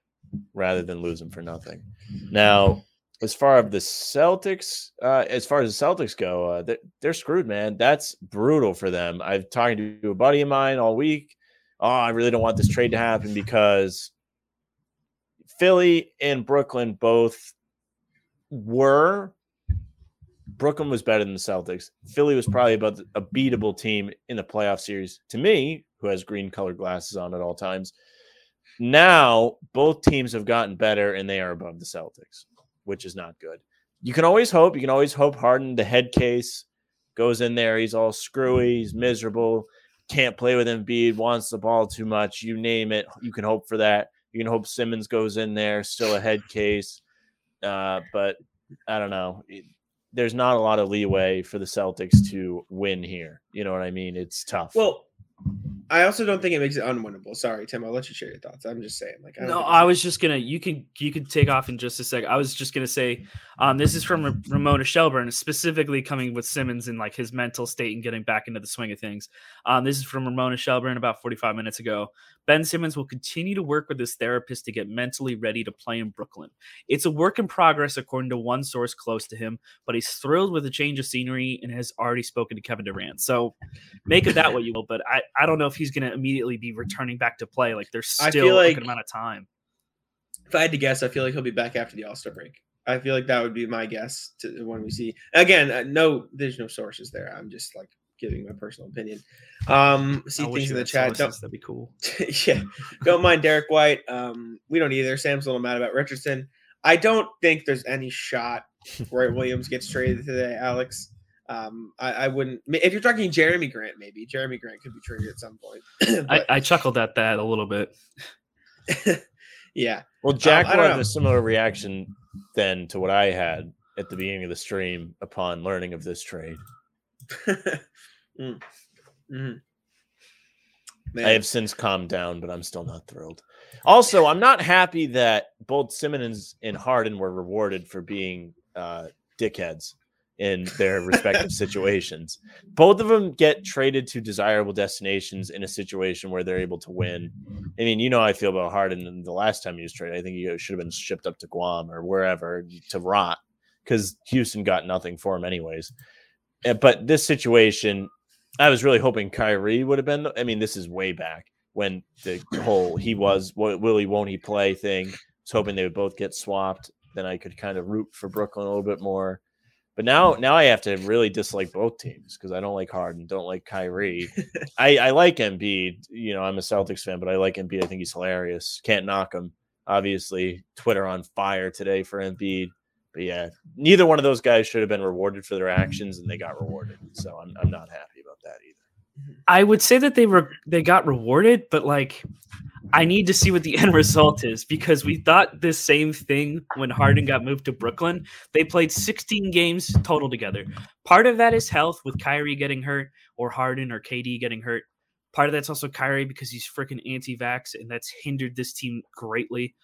rather than lose him for nothing. Now, as far as the Celtics, uh, as far as the Celtics go, uh, they're, they're screwed, man. That's brutal for them. I've talked to a buddy of mine all week. Oh, I really don't want this trade to happen because Philly and Brooklyn both were. Brooklyn was better than the Celtics. Philly was probably about a beatable team in the playoff series to me, who has green colored glasses on at all times. Now, both teams have gotten better and they are above the Celtics, which is not good. You can always hope. You can always hope Harden, the head case, goes in there. He's all screwy. He's miserable. Can't play with Embiid. Wants the ball too much. You name it. You can hope for that. You can hope Simmons goes in there, still a head case. Uh, but I don't know. It- there's not a lot of leeway for the Celtics to win here. You know what I mean? It's tough. Well, I also don't think it makes it unwinnable. Sorry, Tim. I'll let you share your thoughts. I'm just saying, like, I No, I was just gonna. You can you can take off in just a sec. I was just gonna say, um, this is from Ra- Ramona Shelburne, specifically coming with Simmons and like his mental state and getting back into the swing of things. Um, this is from Ramona Shelburne about 45 minutes ago. Ben Simmons will continue to work with his therapist to get mentally ready to play in Brooklyn. It's a work in progress, according to one source close to him, but he's thrilled with the change of scenery and has already spoken to Kevin Durant. So make of that what you will, but I, I don't know if he's going to immediately be returning back to play. Like there's still feel a like- good amount of time. If I had to guess, I feel like he'll be back after the All Star break. I feel like that would be my guess to when we see. Again, uh, no, there's no sources there. I'm just like giving my personal opinion. Um, see I things in the chat. Don't, That'd be cool. yeah, don't mind Derrick White. Um, we don't either. Sam's a little mad about Richardson. I don't think there's any shot Roy Williams gets traded today, Alex. Um, I, I wouldn't. If you're talking Jeremy Grant, maybe Jeremy Grant could be traded at some point. I, But, I chuckled at that a little bit. yeah, Well, Jack I will don't have know. a similar reaction then to what I had at the beginning of the stream upon learning of this trade. Mm. Mhm. I have since calmed down, but I'm still not thrilled. Also, I'm not happy that both Simmons and Harden were rewarded for being uh, dickheads in their respective situations. Both of them get traded to desirable destinations in a situation where they're able to win. I mean, you know I feel about Harden. The last time he was traded, I think he should have been shipped up to Guam or wherever to rot because Houston got nothing for him, anyways. Uh, But this situation, I was really hoping Kyrie would have been. I mean, this is way back when the whole he was "Will- he won't he play thing. I was hoping they would both get swapped. Then I could kind of root for Brooklyn a little bit more. But now, hmm. now I have to really dislike both teams because I don't like Harden, don't like Kyrie. I, I like Embiid. You know, I'm a Celtics fan, but I like Embiid. I think he's hilarious. Can't knock him. Obviously, Twitter on fire today for Embiid. But yeah, neither one of those guys should have been rewarded for their actions, and they got rewarded. So I'm, I'm not happy that either. Mm-hmm. I would say that they were they got rewarded, but like I need to see what the end result is because we thought this same thing when Harden got moved to Brooklyn. They played 16 games total together. Part of that is health with Kyrie getting hurt or Harden or KD getting hurt. Part of that's also Kyrie because he's freaking anti-vax and that's hindered this team greatly.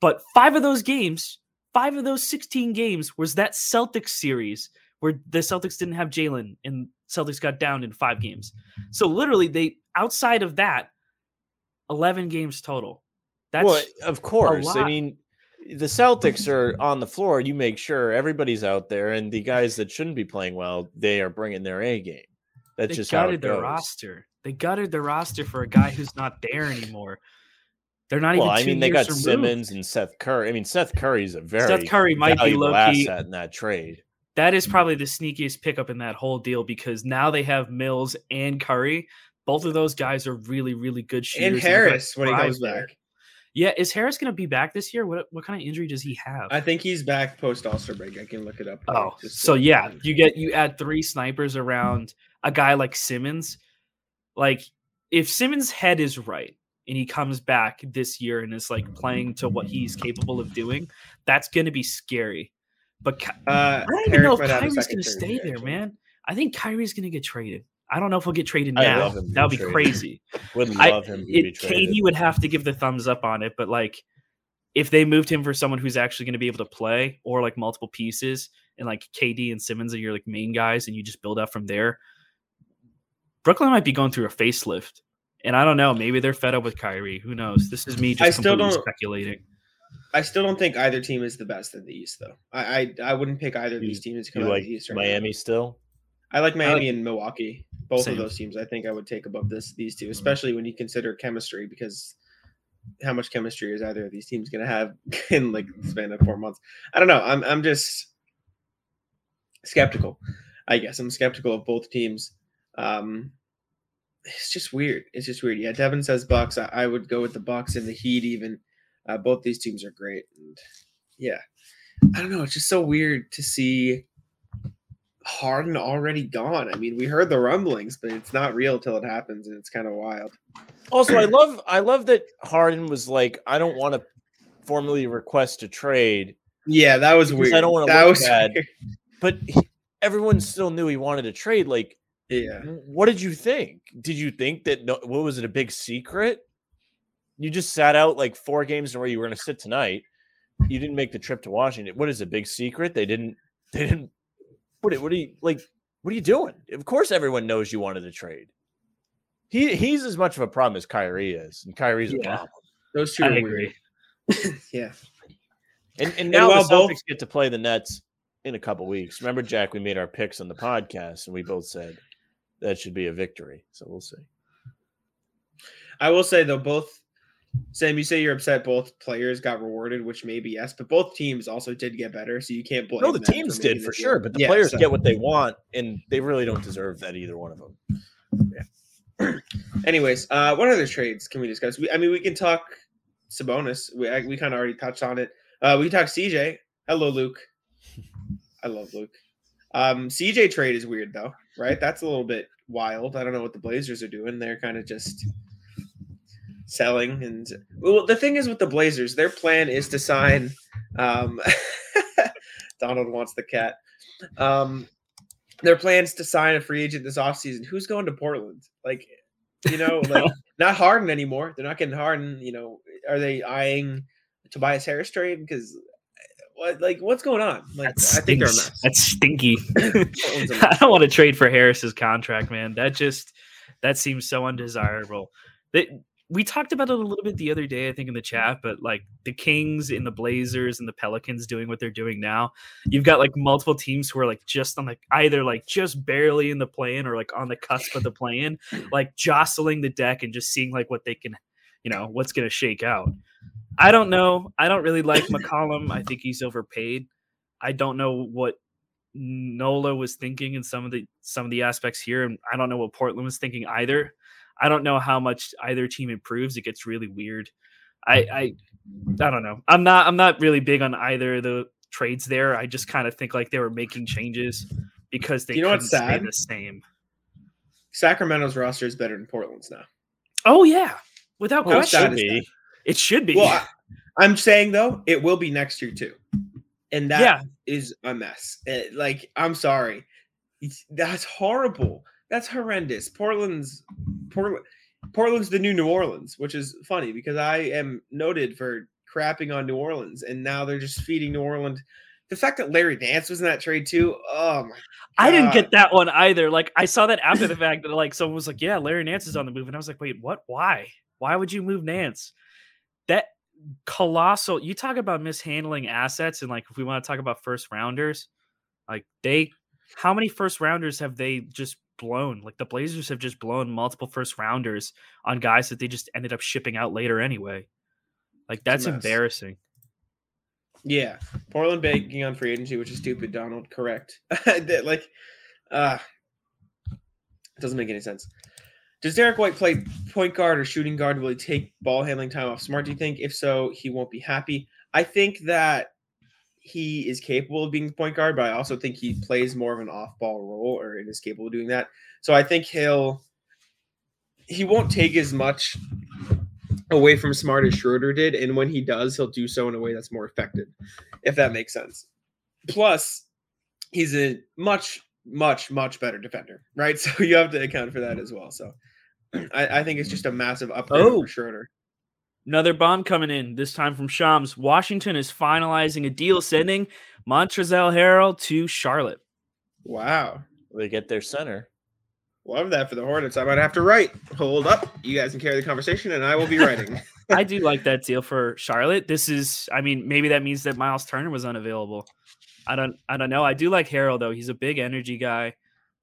But five of those games, five of those 16 games was that Celtics series where the Celtics didn't have Jalen and Celtics got down in five games. So literally, they outside of that, eleven games total. That's well, of course. I mean, the Celtics are on the floor. You make sure everybody's out there, and the guys that shouldn't be playing well, they are bringing their A game. That's they just how gutted it their roster. They gutted their roster for a guy who's not there anymore. They're not Well, even. I mean, they got removed. Simmons and Seth Curry. I mean, Seth Curry's a very Seth Curry might be low key. asset in that trade. That is probably the sneakiest pickup in that whole deal because now they have Mills and Curry. Both of those guys are really, really good shooters. and Harris when he comes there. back. Yeah, is Harris going to be back this year? What what kind of injury does he have? I think he's back post All Star break. I can look it up. Oh, so yeah, you get you add three snipers around a guy like Simmons. Like if Simmons' head is right and he comes back this year and is like playing to what he's capable of doing, that's going to be scary. But Ky- Uh, I don't even Harris know if Kyrie's going to stay there, actually. man. I think Kyrie's going to get traded. I don't know if he'll get traded now. him That would be traded. crazy. Would I- love him to be It, traded. KD would have to give the thumbs up on it, but like if they moved him for someone who's actually going to be able to play or like multiple pieces and like KD and Simmons are your like main guys and you just build up from there, Brooklyn might be going through a facelift. And I don't know, maybe they're fed up with Kyrie. Who knows? This is me just I still completely don't- speculating. I still don't think either team is the best in the East, though. I I, I wouldn't pick either of these teams to come you out like of the East. right now. Miami still? I like Miami and Milwaukee. Both Same. of those teams, I think I would take above this these two, especially when you consider chemistry, because how much chemistry is either of these teams going to have in like the span of four months? I don't know. I'm I'm just skeptical. I guess I'm skeptical of both teams. Um, it's just weird. It's just weird. Yeah, Devin says Bucks. I, I would go with the Bucks and the Heat. Even uh, both these teams are great. And yeah, I don't know. It's just so weird to see Harden already gone. I mean, we heard the rumblings, but it's not real till it happens, and it's kind of wild. Also, I love I love that Harden was like, I don't want to formally request a trade, Yeah, that was Because I don't wanna that look was bad. weird. but he, everyone still knew he wanted a trade. Like, Yeah, what did you think? Did you think that no, what was it a big secret? You just sat out like four games and where you were going to sit tonight. You didn't make the trip to Washington. What is a big secret? They didn't. They didn't. What? What are you like? What are you doing? Of course, everyone knows you wanted to trade. He he's as much of a problem as Kyrie is, and Kyrie's a problem. Those two I are agree. weird. yeah. And and now while the both- Celtics get to play the Nets in a couple weeks. Remember, Jack, we made our picks on the podcast, and we both said that should be a victory. So we'll see. I will say though, both Sam, you say you're upset both players got rewarded, which maybe yes, but both teams also did get better, so you can't blame. No, the for teams making did for sure, but the Yeah, players so- get what they want, and they really don't deserve that either one of them. Yeah. Anyways, uh, what other trades can we discuss? We, I mean, we can talk Sabonis. We I- we kind of already touched on it. Uh, we can talk CJ. Hello, Luke. I love Luke. Um, CJ trade is weird though, right? That's a little bit wild. I don't know what the Blazers are doing. They're kind of just selling and well the thing is with the blazers their plan is to sign um donald wants the cat. Um their plans to sign a free agent this offseason. Who's going to portland? Like you know like not harden anymore. They're not getting harden you know. Are they eyeing tobias harris trade? Because what like what's going on? Like i think they're a mess. That's stinky. A I don't want to trade for Harris's contract, man. That just that seems so undesirable. They, we talked about it a little bit the other day, I think, in the mm-hmm. chat, but like the Kings and the Blazers and the Pelicans doing what they're doing now, you've got like multiple teams who are like just on like either like just barely in the play-in or like on the cusp of the play-in, like jostling the deck and just seeing like what they can, you know, what's gonna shake out. I don't know. I don't really like McCollum. I think he's overpaid. I don't know what Nola was thinking in some of the some of the aspects here, and I don't know what Portland was thinking either. I don't know how much either team improves. It gets really weird. I I I don't know. I'm not I'm not really big on either of the trades there. I just kind of think like they were making changes because they You know couldn't stay the same. sacramento's roster is better than portland's now Oh yeah, without How question, sad should be. it should be. Well, I, I'm saying though, it will be next year too, and that is Yeah. a mess. Eh, like, I'm sorry, It's- that's horrible. That's horrendous. Portland's Portland, Portland's the new New Orleans, which is funny because I am noted for crapping on New Orleans, and now they're just feeding New Orleans. The fact that Larry Nance was in that trade too. Oh my! I didn't get that one either. Like I saw that after the fact that like someone was like, "Yeah, Larry Nance is on the move," and I was like, "Wait, what? Why? Why would you move Nance?" That colossal. You talk about mishandling assets, and like if we want to talk about first rounders, like they, how many first rounders have they just blown? Like the Blazers have just blown multiple first rounders on guys that they just ended up shipping out later anyway. Like that's embarrassing. Yeah, Portland banking on free agency, which is stupid. Donald, correct? Like, uh it doesn't make any sense. Does Derrick White play point guard or shooting guard? Will he take ball handling time off Smart? Do you think? If so, he won't be happy. I think that he is capable of being point guard, but I also think he plays more of an off-ball role or is capable of doing that. So I think he'll he won't take as much away from Smart as Schroeder did, and when he does, he'll do so in a way that's more effective, if that makes sense. Plus, he's a much, much, much better defender, right? So you have to account for that as well. So I, I think it's just a massive upgrade Oh. for Schroeder. Another bomb coming in, this time from Shams. Washington is finalizing a deal sending Montrezl Harrell to Charlotte. Wow. They get their center. Love that for the Hornets. I might have to write. Hold up. You guys can carry the conversation, and I will be writing. I do like that deal for Charlotte. This is, I mean, maybe that means that Miles Turner was unavailable. I don't, I don't know. I do like Harrell though. He's a big energy guy.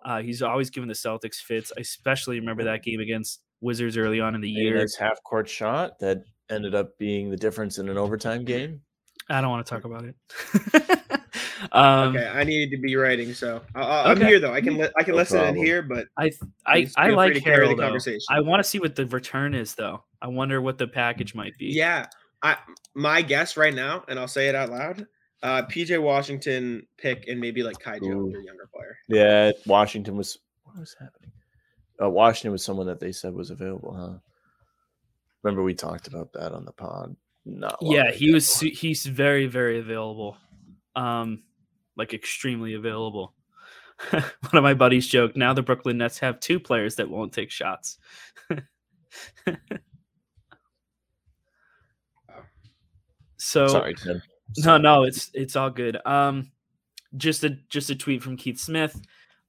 Uh, he's always given the Celtics fits. I especially remember that game against Wizards early on in the Maybe year. Nice half court shot that ended up being the difference in an overtime game. I don't want to talk about it. um, okay, I needed to be writing, so I- I, I'm Okay. here though. I can li- I can No listen problem. in here, but I, I, please I feel free like to carry Harrell the though. conversation. I want to see what the return is though. I wonder what the package might be. Yeah, I my guess right now, and I'll say it out loud. Uh, PJ Washington pick and maybe like Kai Jones or younger player. Yeah, Washington was what was happening? Uh, Washington was someone that they said was available, huh? Remember we talked about that on the pod. Not yeah he ago. was he's very very available um like extremely available one of my buddies joked now the brooklyn nets have two players that won't take shots so Sorry, Tim. no no it's it's all good um just a just a tweet from keith smith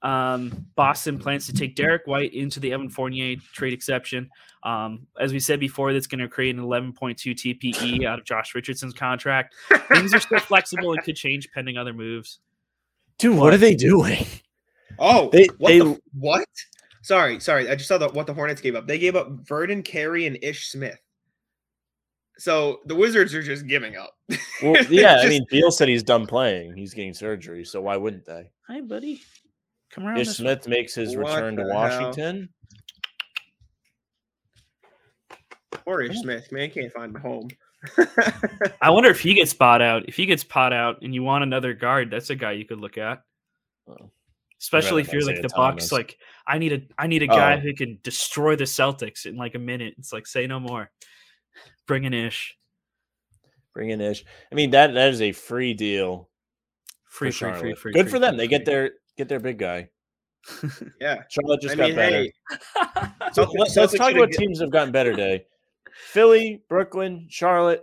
Um, Boston plans to take Derrick White into the Evan Fournier trade exception. Um, as we said before, that's going to create an 11.2 TPE out of Josh Richardson's contract. Things are still flexible and could change pending other moves. Dude, what are they doing? Oh, They- what? they- the, what? Sorry, sorry. I just saw the, what the Hornets gave up. They gave up Vernon Carey and Ish Smith. So the Wizards are just giving up. Well, yeah, I mean, Beal said he's done playing. He's getting surgery, so why wouldn't they? Hi, buddy. Come around. Ish this way. Smith makes his What return to the hell? Washington. Or Ish Smith, man, can't find a home. I wonder if he gets bought out. If he gets bought out and you want another guard, that's a guy you could look at. Oh. Especially if you're like the Thomas. Bucks. Like, I need a I need a oh. guy Oh. who can destroy the Celtics in like a minute. It's like say no more. Bring an Ish. Bring in Ish. I mean, that that is a free deal. Free, free, free, free. Good free, for them. free, They get their get their big guy. yeah. Charlotte just I got mean, better. hey, So Celtics- let's, let's Celtics talk about get- teams that have gotten better today. Philly, Brooklyn, Charlotte.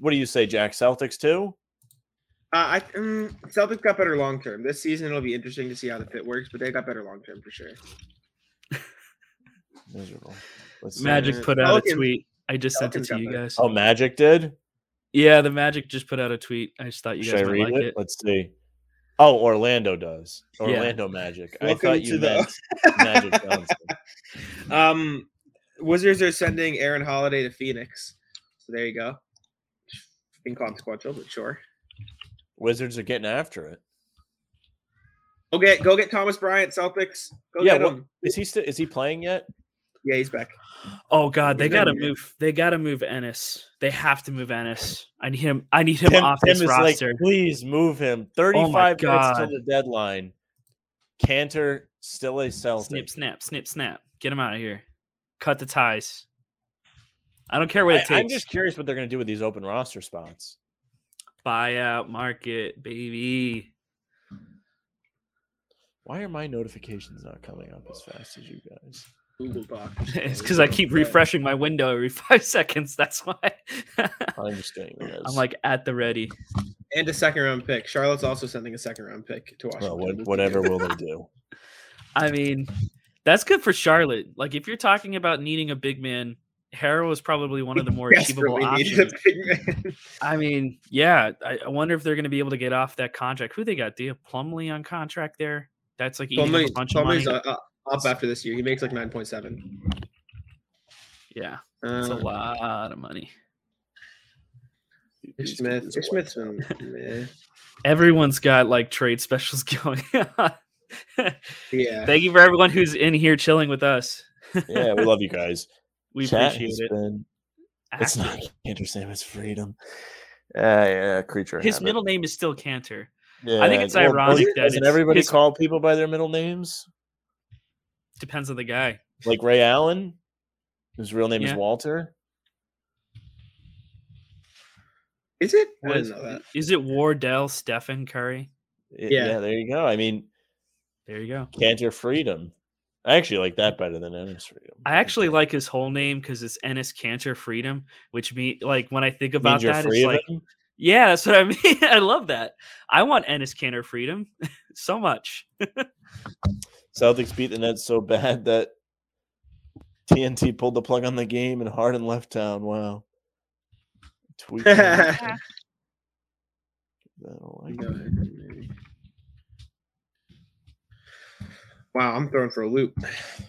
What do you say, Jack? Celtics too? Uh, I um, Celtics got better long term. This season it'll be interesting to see how the fit works, but they got better long term for sure. Miserable. Let's. Magic Uh, put out Pelicans- a tweet. I just sent it to you guys. Oh, Magic did. Yeah, the Magic just put out a tweet. I just thought you Should I guys might read like it? it. Let's see. Oh, Orlando does. Yeah. Orlando Magic. I thought you to the- meant Magic Johnson. Um, Wizards are sending Aaron Holiday to Phoenix, so there you go. Inconsequential, but sure. Wizards are getting after it. Go get go get Thomas Bryant, Celtics. Go Yeah, get what- him. Is he still? Is he playing yet? Yeah, he's back. Oh God, they He's gotta in here. move. They gotta move Enes. They have to move Enes. I need him. I need him Tim, off Tim this is roster. like, please move him. Oh Thirty-five minutes God. till the deadline. Kanter still a Celtic. snip, snap, snip, snap. Get him out of here. Cut the ties. I don't care what it takes. I, am just curious what they're going to do with these open roster spots. Buyout market, baby. Why are my notifications not coming up as fast as you guys? Google Doc. it's because I keep refreshing my window every five seconds. That's why. I'm just getting this. I'm like at the ready. And a second round pick. Charlotte's also sending a second round pick to Washington. well, what, whatever will they do? I mean, that's good for Charlotte. Like if you're talking about needing a big man, Harrell is probably one of the more achievable options. a big man. I mean, yeah, I, I wonder if they're going to be able to get off that contract. Who they got? Do you have Plumlee on contract there? That's like eating Plumlee- a bunch of money. Plumlee's, uh, up after this year. He makes like nine point seven. Yeah, it's a lot of money. Ish Smith. dudes are Ish Smith's whacked been. Everyone's got like trade specials going on. yeah. Thank you for everyone who's in here chilling with us. Yeah, we love you guys. We Chat appreciate it. been- it's not Active. Kanter Sam, it's freedom. Uh, yeah, creature. His habit. middle name is still Kanter. Yeah, I think it's well, ironic doesn't- that doesn't it's- everybody his- call people by their middle names? Depends on the guy. Like Ray Allen, whose real name is Walter. Is it? I Was- didn't know that. Is it Wardell Stephen Curry? I- Yeah. yeah, there you go. I mean, There you go. Kanter Freedom. I actually like that better than Enes Freedom. I actually like his whole name because it's Enes Kanter Freedom, which me like when I think about that, free it's like yeah, that's what I mean. I love that. I want Enes Kanter Freedom so much. Celtics beat the Nets so bad that TNT pulled the plug on the game and Harden left town. Wow. Tweet. I like. Wow, I'm throwing for a loop.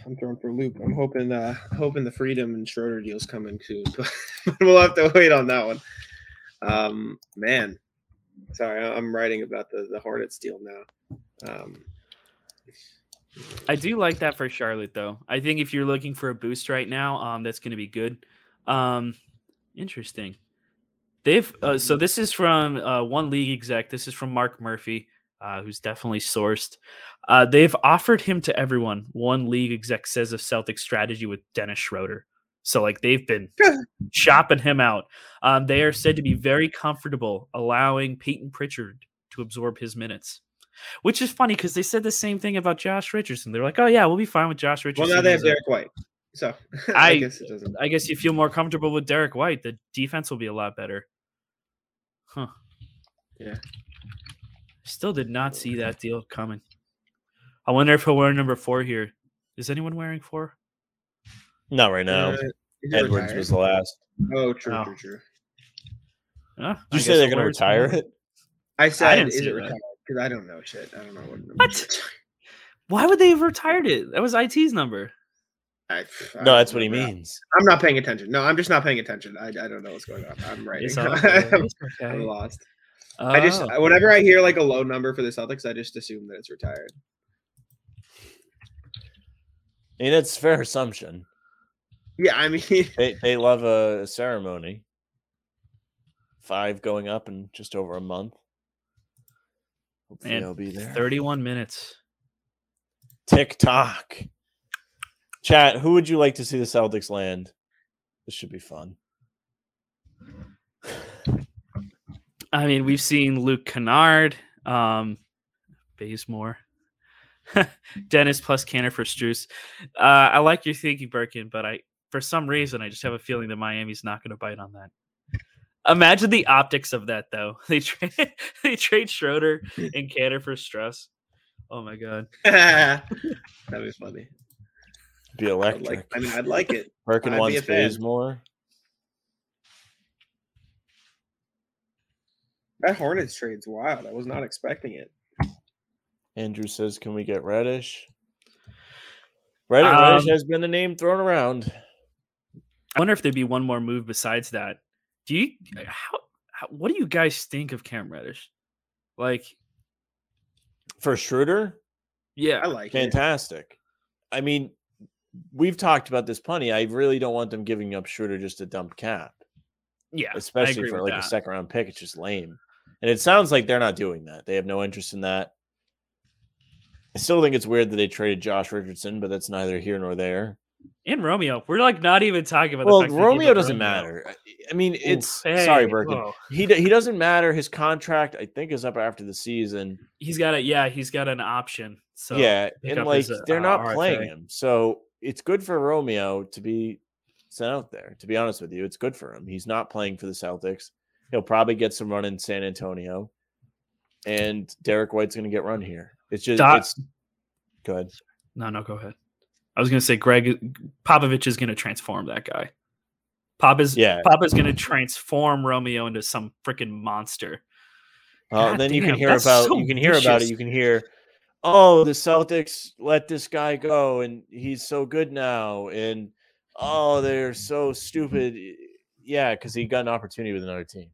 I'm throwing for a loop. I'm hoping uh hoping the freedom and Schroeder deals coming soon, but we'll have to wait on that one. Um man. Sorry, I'm writing about the, the Hornets deal now. Um I do like that for Charlotte though. I think if you're looking for a boost right now, um, that's going to be good. Um, interesting. They've uh, so this is from uh, one league exec. This is from Mark Murphy, uh, who's definitely sourced. Uh, they've offered him to everyone. One league exec says of Celtic strategy with Dennis Schroeder. So like they've been shopping him out. Um, they are said to be very comfortable allowing Peyton Pritchard to absorb his minutes. Which is funny because they said the same thing about Josh Richardson. They're like, "Oh yeah, we'll be fine with Josh Richardson." well now they have as Derrick White. So I, I- guess it doesn't I guess you feel more comfortable with Derrick White. The defense will be a lot better. Huh. Yeah. Still did not see that deal coming. I wonder if he'll wear number four here. Is anyone wearing four? Not right now. Uh, Edwards retired? was the last. Oh, true, Oh. true, true. Huh, Did you I say they're going to retire it? I said, didn't is see it that. retired? Because I don't know shit. I don't know what. What? Why would they have retired it? That was IT's number. I, I No, that's what he remember. means. I'm not paying attention. No, I'm just not paying attention. I, I don't know what's going on. I'm right. It's all good. I'm It's okay. lost. I just Oh. whenever I hear like a low number for the Celtics, I just assume that it's retired. I mean, that's a fair assumption. Yeah, I mean, They they love a ceremony. Five going up in just over a month. Hopefully Man, they'll be there. 31 minutes. TikTok. Chat, who would you like to see the Celtics land? This should be fun. I mean, we've seen Luke Kennard, um, Bazemore, Dennis plus Kanter for Strus. Uh, I like your thinking, Birkin, but I, for some reason, I just have a feeling that Miami's not going to bite on that. Imagine the optics of that, though. They trade they trade Schroeder and Kanter for Strus. Oh my god! that'd be funny. Be I'd electric. like, I mean, I'd like it. Perkin I'd be wants a fan. Bazemore. That Hornets trade's wild. I was not expecting it. Andrew says, "Can we get Reddish?" Reddish, Um, Reddish has been a name thrown around. I wonder if there'd be one more move besides that. Do you how, how what do you guys think of Cam Reddish? Like, For Schroeder, yeah, I like it. fantastic. I mean, we've talked about this plenty. I really don't want them giving up Schroeder just to dump cap, yeah, especially for with like a second round pick. It's just lame. And it sounds like they're not doing that. They have no interest in that. I still think it's weird that they traded Josh Richardson, but that's neither here nor there. And Romeo, we're like not even talking about. Well, the fact that Romeo doesn't Romeo. matter. I- mean, it's Oof, hey, sorry, Birkin. whoa. He he doesn't matter. His contract, I think, is up after the season. He's got a yeah, he's got an option. So yeah, and like his, uh, they're not RFA. playing him, so it's good for Romeo to be sent out there. To be honest with you, it's good for him. He's not playing for the Celtics. He'll probably get some run in San Antonio, and Derrick White's going to get run here. It's just Dot- it's good. No, no, go ahead. I was gonna say Gregg Popovich is gonna transform that guy. Pop is Yeah. Pop is gonna transform Romeo into some freaking monster. Uh, God then you can hear about so you can hear about it. You can hear, oh, the Celtics let this guy go, and he's so good now, and oh, they're so stupid. Yeah, because he got an opportunity with another team.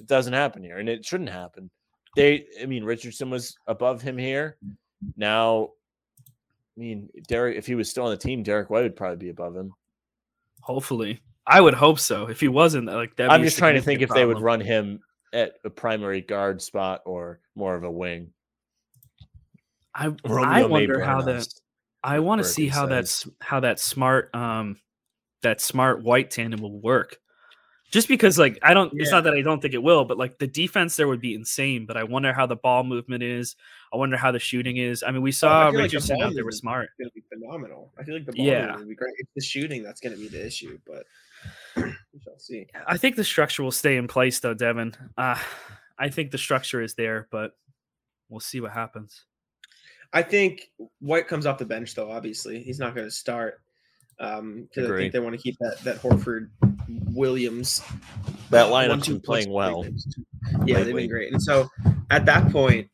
It doesn't happen here, and it shouldn't happen. They, I mean, Richardson was above him here. Now, I mean, Derek, if he was still on the team, Derrick White would probably be above him. Hopefully, I would hope so. If he wasn't, like that, I'm just trying to think if they would run him at a primary guard spot or more of a wing. I, Romeo I wonder how that. I want to see how says. that's how that smart um that smart white tandem will work. Just because like I don't it's not that I don't think it will, but like the defense there would be insane. But I wonder how the ball movement is. I wonder how the shooting is. I mean, we saw feel like the out there was smart. It's gonna be phenomenal. I feel like the ball Yeah. yeah. would be great. It's the shooting that's gonna be the issue, but we shall see. I think the structure will stay in place though, Devin. Uh I think the structure is there, but we'll see what happens. I think White comes off the bench though. Obviously, he's not going to start um, because I think they want to keep that that Horford Williams That lineup's one-two been playing well. defense. Yeah, they've lately. been great. And so at that point,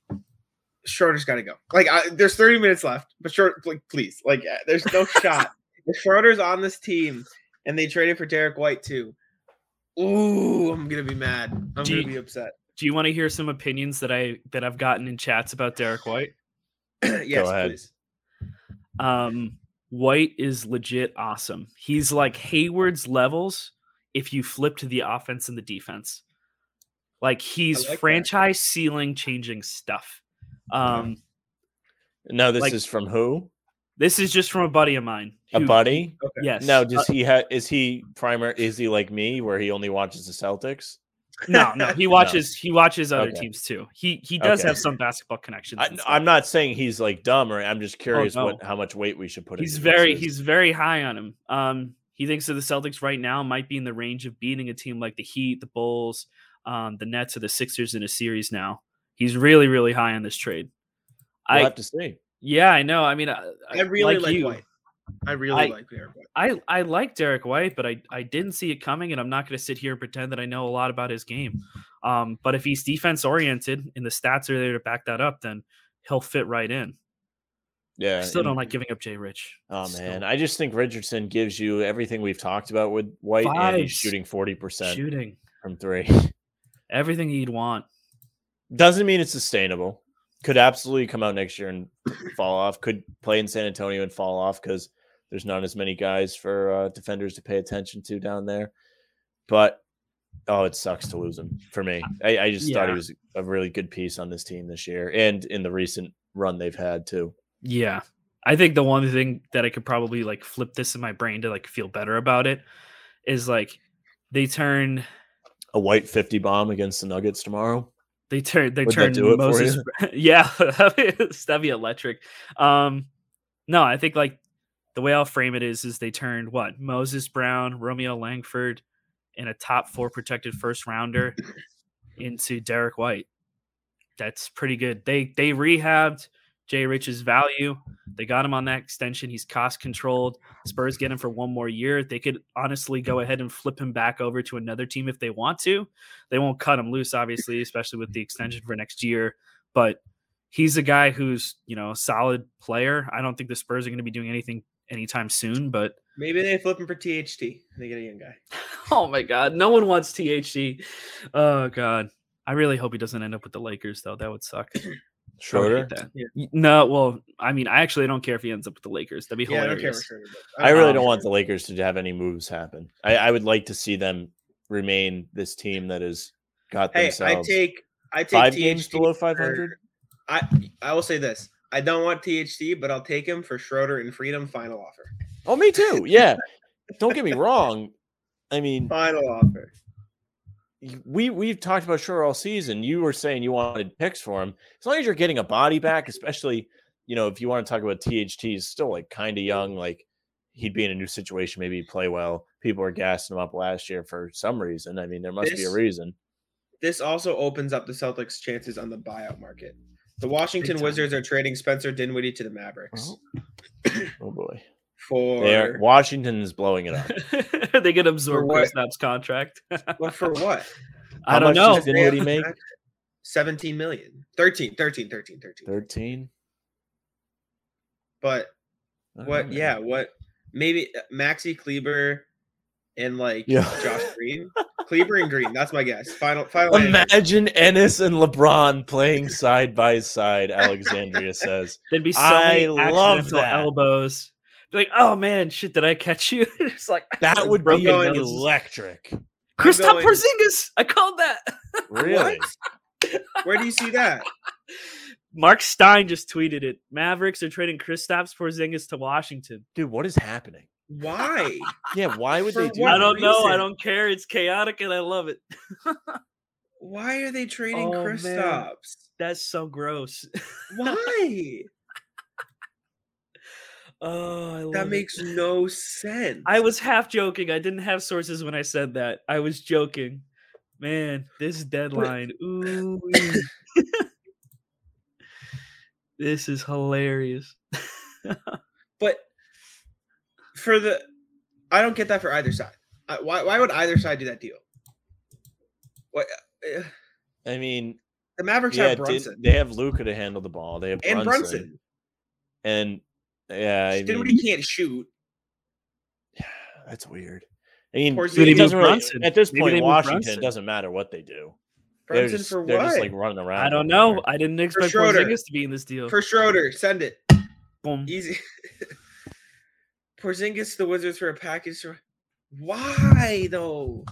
Schroeder's got to go. Like, I, there's 30 minutes left, but short, like, please, like, uh, there's no shot. If Schroeder's on this team and they traded for Derrick White too, ooh, I'm gonna be mad. I'm Do gonna you- be upset. Do you want to hear some opinions that I that I've gotten in chats about Derrick White? yes, please. Um, White is legit awesome. He's like Hayward's levels if you flip to the offense and the defense. Like he's like that. franchise ceiling changing stuff. Um, Now this Like- is from who? this is just from a buddy of mine. A buddy? Okay. Yes. Now, Uh, does he have? Is he primary? Is he like me, where he only watches the Celtics? no, no. He watches. He watches other Okay. teams too. He he does Okay. have some basketball connections. I, I'm not saying he's like dumb, or I'm just curious no. what how much weight we should put. He's into this very he's very high on him. Um, he thinks that the Celtics right now might be in the range of beating a team like the Heat, the Bulls, um, the Nets, or the Sixers in a series. Now he's really really high on this trade. We'll I have to see. Yeah, I know. I mean, I, I really like, you, White. I really I- like Derrick White. I I like Derrick White, but I I didn't see it coming, and I'm not going to sit here and pretend that I know a lot about his game. Um, but if he's defense oriented and the stats are there to back that up, then he'll fit right in. Yeah. I still don't like giving up Jay Rich. Oh Still. man, I just think Richardson gives you everything we've talked about with White, and he's shooting forty percent shooting from three. everything you'd want. Doesn't mean it's sustainable. Could absolutely come out next year and fall off. Could play in San Antonio and fall off because there's not as many guys for uh, defenders to pay attention to down there. But oh, it sucks to lose him for me. I, I just thought he was a really good piece on this team this year and in the recent run they've had too. Yeah. I think the one thing that I could probably like flip this in my brain to like feel better about it is like they turn A white 50 bomb against the Nuggets tomorrow. they turn they Would turn do it for Moses yeah that'd be electric. Um no, I think like the way I'll frame it is is they turned what Moses Brown, Romeo Langford, and a top four protected first rounder into Derrick White. That's pretty good. They they rehabbed Jay Rich's value. They got him on that extension. He's cost controlled. Spurs get him for one more year. They could honestly go ahead and flip him back over to another team if they want to. They won't cut him loose, obviously, especially with the extension for next year. But he's a guy who's you know a solid player. I don't think the Spurs are going to be doing anything anytime soon. But Maybe they flip him for THT. They get a young guy. oh my god, no one wants THT. Oh god, I really hope he doesn't end up with the Lakers though. That would suck. I would Schroeder. that. Yeah. No, well, I mean, I actually don't care if he ends up with the Lakers. That'd be Yeah, I hilarious. don't care. for Schroeder, but- I really don't want the Lakers to have any moves happen. I, I would like to see them remain this team that has got Hey, I take I take five THT games below 500. I I will say this. I don't want THT, but I'll take him for Schroeder and Freedom final offer. Oh, me too. Yeah. Don't get me wrong. I mean, Final offer. We we've talked about Schroeder all season. You were saying you wanted picks for him. As long as you're getting a body back, especially you know if you want to talk about THT, he's still like kind of young. Like he'd be in a new situation, maybe play well. People were gassing him up last year for some reason. I mean, there must be a reason. This also opens up the Celtics' chances on the buyout market. The Washington. Wizards are trading Spencer Dinwiddie to the Mavericks Oh, oh boy, for they are, Washington is blowing it up. they could absorb what? Kristaps' contract. what for what? I How don't much know. does Dinwiddie make? 17 million. 13, 13, 13, 13. Thirteen. But what know. yeah, what maybe uh, Maxi Kleber and like Yeah. Josh Green. Kleber and Green, that's my guess. Final final answer. Imagine Enes and LeBron playing side by side. Alexandria says. There'd be so I many love accidental that. elbows. Like, oh man, shit, did I catch you? it's like That would be going- electric. Going- Porzingis. I called that. Really? Where do you see that? Mark Stein just tweeted it. Mavericks are trading Kristaps Porzingis to Washington. Dude, what is happening? Why? Yeah, why would For they do I don't know. I don't care. It's chaotic and I love it. Why are they trading Oh. Kristaps? That's so gross. Why? Oh, I love that it. makes no sense. I was half joking. I didn't have sources when I said that. I was joking. Man, this deadline. Ooh. this is hilarious. but for the I don't get that for either side. Why why would either side do that deal? What uh, I mean, the Mavericks yeah, have did- Brunson they have Luka to handle the ball. They have and Brunson, Brunson. and yeah, I mean, can't shoot. that's weird. I mean, Porzingis- doesn't really, at this point, in Washington it doesn't matter what they do. They're Brunson just, for they're what? just like running around. I don't know. there. I didn't expect Schroeder. Porzingis to be in this deal. for Schroeder, send it Boom. easy. Porzingis to the Wizards for a package. for- Why though?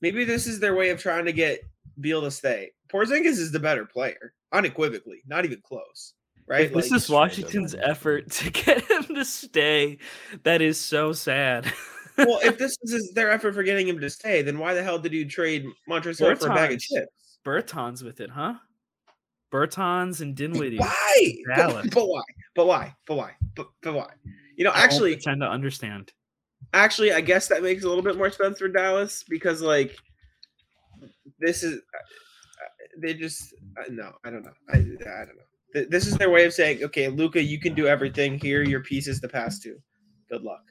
Maybe this is their way of trying to get Beal to stay. Porzingis is the better player, unequivocally, not even close. Right? If this Like, is straight up. Washington's effort to get him to stay, that is so sad. well, if this is their effort for getting him to stay, then why the hell did you trade Montrezl Harrell for a bag of chips? Bertans with it, huh? Bertans and Dinwiddie. Why? But, but why? But why? But why? But, but why? You know, I actually, pretend to understand. actually, I guess that makes a little bit more sense for Dallas because, like, this is uh, they just uh, no, I don't know. I, I don't know. Th- This is their way of saying, okay, Luka, you can do everything. Here, your pieces to pass to. Good luck,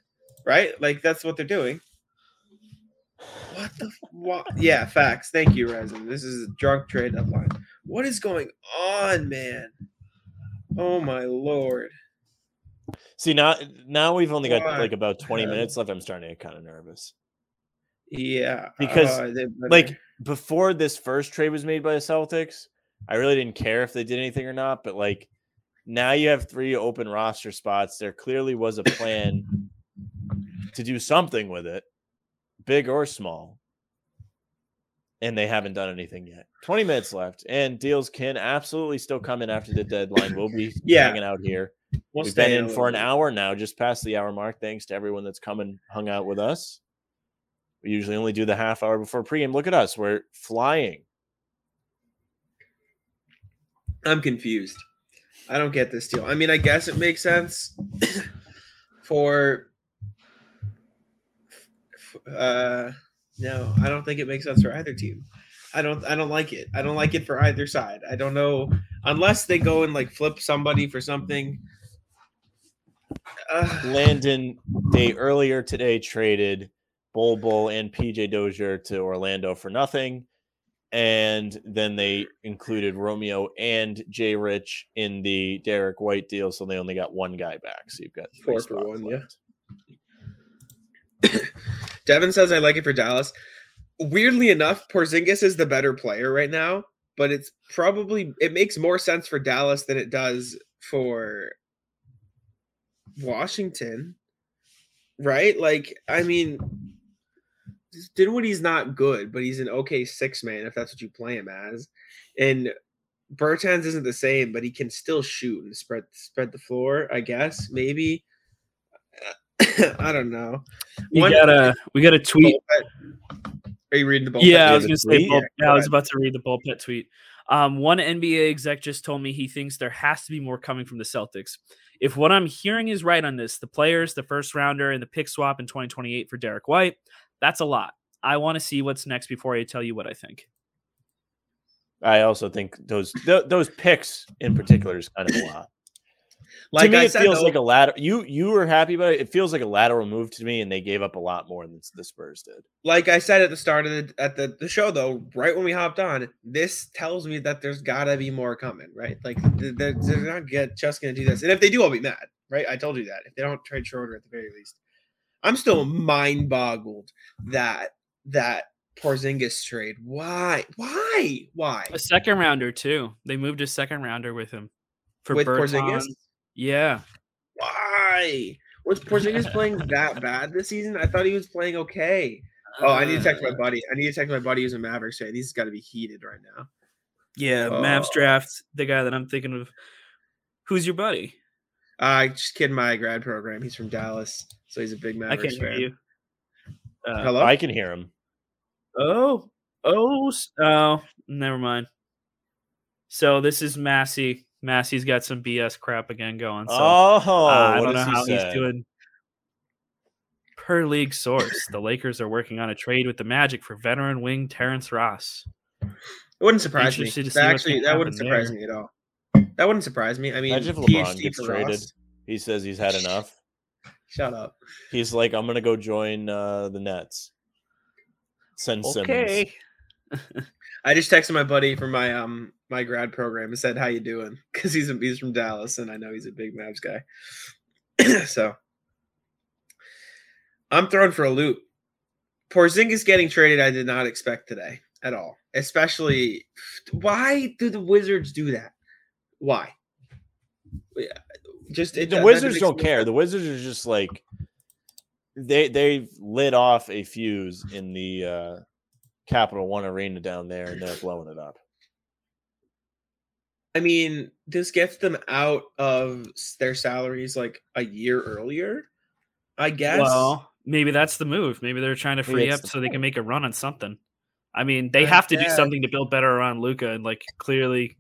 right? Like that's what they're doing. What the? f- What? Yeah, facts. Thank you, Resin. This is a drunk trade deadline. What is going on, man? Oh my lord. See now, now we've only got What like about twenty minutes left. I'm starting to get kind of nervous Yeah, Because, uh, like before this first trade was made by the Celtics. I really didn't care if they did anything or not, but like now you have three open roster spots. There clearly was a plan to do something with it, big or small. And they haven't done anything yet. 20 minutes left, and deals can absolutely still come in after the deadline. We'll be Yeah. hanging out here. we'll We've been in for an hour now, just past the hour mark. Thanks to everyone that's come and hung out with us. We usually only do the half hour before pregame. Look at us. We're flying. I'm confused. I don't get this deal. I mean, I guess it makes sense for. Uh, no, I don't think it makes sense for either team. I don't. I don't like it. I don't like it for either side. I don't know unless they go and like flip somebody for something. Uh, Landon, they earlier today traded Bol Bol and PJ Dozier to Orlando for nothing. And then they included Romeo and Jay Rich in the Derrick White deal. So they only got one guy back. So you've got Four for one, yeah. Devin says I like it for Dallas. Weirdly enough, Porzingis is the better player right now, but it's probably it makes more sense for Dallas than it does for Washington. Right? Like, I mean, Dinwiddie's not good, but he's an okay six man if that's what you play him as. And Bertans isn't the same, but he can still shoot and spread spread the floor, I guess, maybe. I don't know. We One- got a we got a tweet. Are you reading the ball? Yeah, I was gonna say. Bull, Yeah, yeah, I was about to read the Bulpett tweet. Um, one NBA exec just told me he thinks there has to be more coming from the Celtics. If what I'm hearing is right on this, the players, the first rounder, and the pick swap in 2028 for Derrick White, that's a lot. I want to see what's next before I tell you what I think. I also think those th- those picks in particular is kind of a lot. Like to me, I it said, feels though, like a lateral. You you were happy about it. It feels like a lateral move to me, and they gave up a lot more than the Spurs did. like I said at the start of the at the, the show though, right when we hopped on, this tells me that there's gotta be more coming, right? Like they're, they're not get just gonna do this, and if they do, I'll be mad, right? I told you that if they don't trade Schroeder at the very least, I'm still mind boggled that that Porzingis trade. Why? Why? Why? A second rounder too. They moved a second rounder with him for With. Porzingis? Yeah, Why? Was Porzingis playing that bad this season? I thought he was playing okay. Oh, I need to text my Uh, buddy. I need to text my buddy who's a Mavericks fan. He's got to be heated right now. Yeah, Mavs Oh. draft. The guy that I'm thinking of. Who's your buddy? I just kid my grad program. He's from Dallas, so he's a big man. I can't hear fan. you. Uh, Hello. I can hear him. Oh, oh, oh, never mind. So this is Massey. Massey's got some BS crap again going. So oh, uh, I don't know he how say? he's doing. Per league source, the Lakers are working on a trade with the Magic for veteran wing Terrence Ross. It wouldn't surprise me. To That actually, that wouldn't surprise there. me at all. That wouldn't surprise me. I mean, Imagine if LeBron PhD gets traded. Ross. He says he's had enough. Shut up. He's like, I'm gonna go join uh, the Nets. Send Simmons. Okay. I just texted my buddy from my um my grad program and said, "How you doing?" Because he's a, he's from Dallas, and I know he's a big Mavs guy. so I'm thrown for a loop. Porzingis getting traded, I did not expect today at all. Especially, why do the Wizards do that? Why? Yeah, Just it- The that- that Wizards don't care. The Wizards are just like they they've lit off a fuse in the uh, Capital One Arena down there, and they're blowing it up. I mean, this gets them out of their salaries like a year earlier. I guess. Well, maybe that's the move. Maybe they're trying to free up the so they can make a run on something. I mean, they I have to do something to build better around Luka, and like clearly,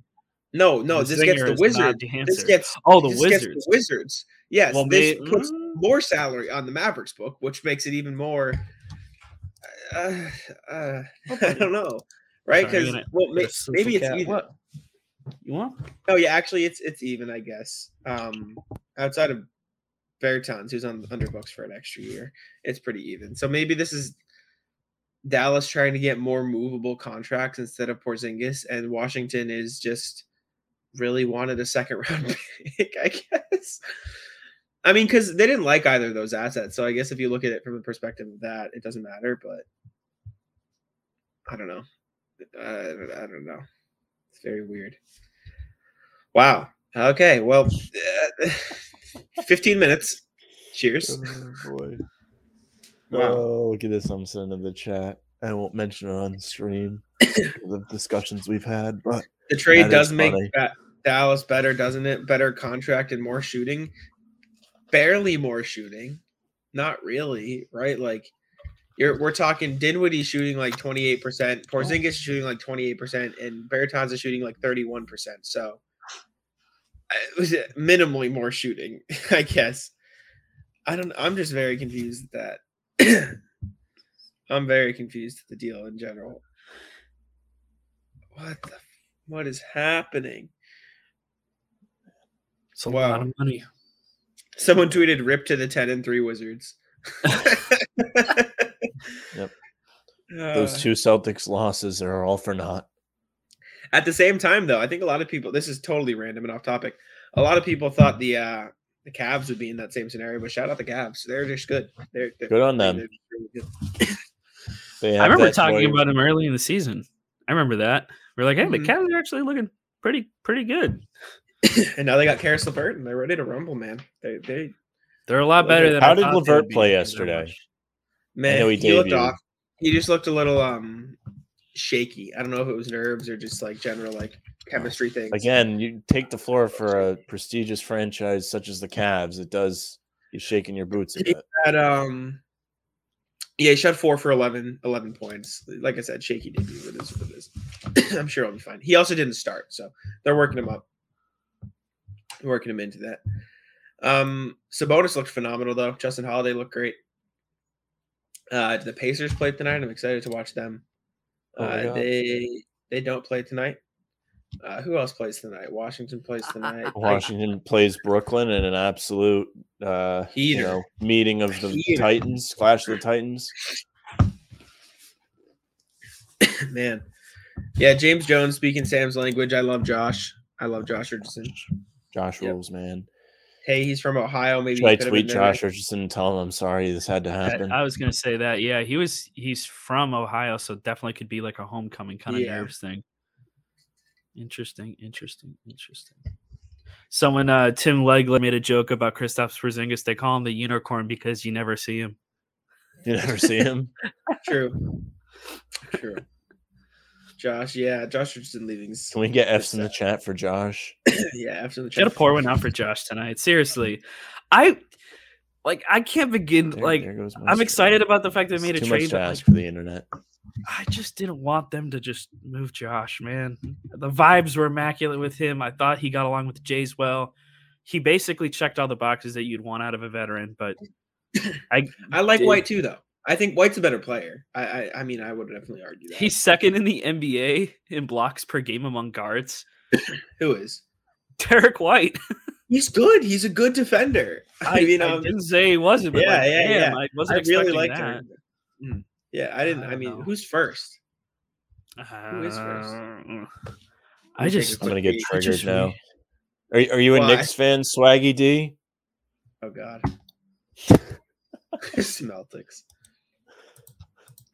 no, no, the this gets the Wizards. This gets oh, the this gets Wizards. the Wizards. Yes, Well, this may- puts mm. more salary on the Mavericks book, which makes it even more. Uh, uh, I don't know, right? Because well, may, Got a social maybe it's even. What? You want? Oh yeah, actually, it's it's even, I guess. Um, outside of Bertans, who's on under books for an extra year, it's pretty even. So maybe this is Dallas trying to get more movable contracts instead of Porzingis, and Washington is just really wanted a second round pick, I guess. I mean, because they didn't like either of those assets, so I guess if you look at it from the perspective of that, it doesn't matter. But I don't know. Uh, I don't know. It's very weird. Wow. Okay. Well, uh, 15 minutes. Cheers. Oh, boy. Wow. Oh, look at this. I'm sending the chat. I won't mention it on stream. the discussions we've had, but The trade does make funny. Ba- Dallas better, doesn't it? Better contract and more shooting. Barely more shooting. Not really, right? Like you're we're talking Dinwiddie shooting like 28%, Porzingis is shooting like 28%, and Bertans is shooting like 31%. So it was minimally more shooting, I guess. I don't I'm just very confused at that. I'm very confused at the deal in general. What the what is happening? It's a Wow. lot of money. Someone tweeted "Rip to the ten and three Wizards." Yep. Uh, those two Celtics losses are all for naught. at the same time, though, I think a lot of people. This is totally random and off topic. A lot of people thought the uh the Cavs would be in that same scenario, but shout out the Cavs. They're just good. They're, they're Good on them. really good. I remember talking toy- about them early in the season. I remember that. We're like, hey, Mhm. the Cavs are actually looking pretty pretty good. And now they got Caris LeVert, and they're ready to rumble, man. They they They're a lot better than how I did thought LeVert play yesterday? man. he, he looked off. He just looked a little um shaky. I don't know if it was nerves or just like general like chemistry things. Again, you take the floor for a prestigious franchise such as the Cavs. It does you shaking your boots a bit. had um yeah, he shot four for 11, 11 points. Like I said, shaky debut. It is what it is. I'm sure he'll be fine. He also didn't start, so they're working him up, working him into that. Um, Sabonis looked phenomenal though. Justin Holiday looked great. Uh, the Pacers played tonight. I'm excited to watch them. Oh Uh, God. they they don't play tonight. Uh, who else plays tonight? Washington plays tonight. I- Washington plays Brooklyn in an absolute uh, you know meeting of the Heater. Titans, clash of the Titans. Man. Yeah, James Jones speaking Sam's language. I love Josh. I love Josh Richardson. Josh Yep. rules, man. Hey, he's from Ohio. Maybe Should I he could have tweet been there. Josh Richardson and tell him I'm sorry this had to happen? I was gonna say that. Yeah, he was. He's from Ohio, so definitely could be like a homecoming kind of Yeah. nerves thing. Interesting, interesting, interesting. Someone, uh, Tim Legler made a joke about Kristaps Porzingis. They call him the unicorn because you never see him. You never see him. True. True. Josh, yeah, Josh Richardson leaving. Can we get F's in the chat for Josh? yeah, after the Gotta pour one out for Josh tonight. Seriously, I like. I can't begin. There- like, there goes I'm excited about the fact they It's made a too much trade. to But, like, ask for the internet. I just didn't want them to just move Josh, man. The vibes were immaculate with him. I thought he got along with Jays well. He basically checked all the boxes that you'd want out of a veteran, but I I like did- White too, though. I think White's a better player. I, I, I mean, I would definitely argue that. he's second in the NBA in blocks per game among guards. who is? Derrick White. He's good. He's a good defender. I, I, mean, I um, didn't say he wasn't, but yeah, like, yeah, damn, yeah. I I wasn't really expecting like that. him. Yeah, I didn't. I I, mean, know. who's first? Who is first? Uh, I just I'm gonna get triggered just now. Are, are you a Why? Knicks fan, Swaggy D? Oh God. Smeltics.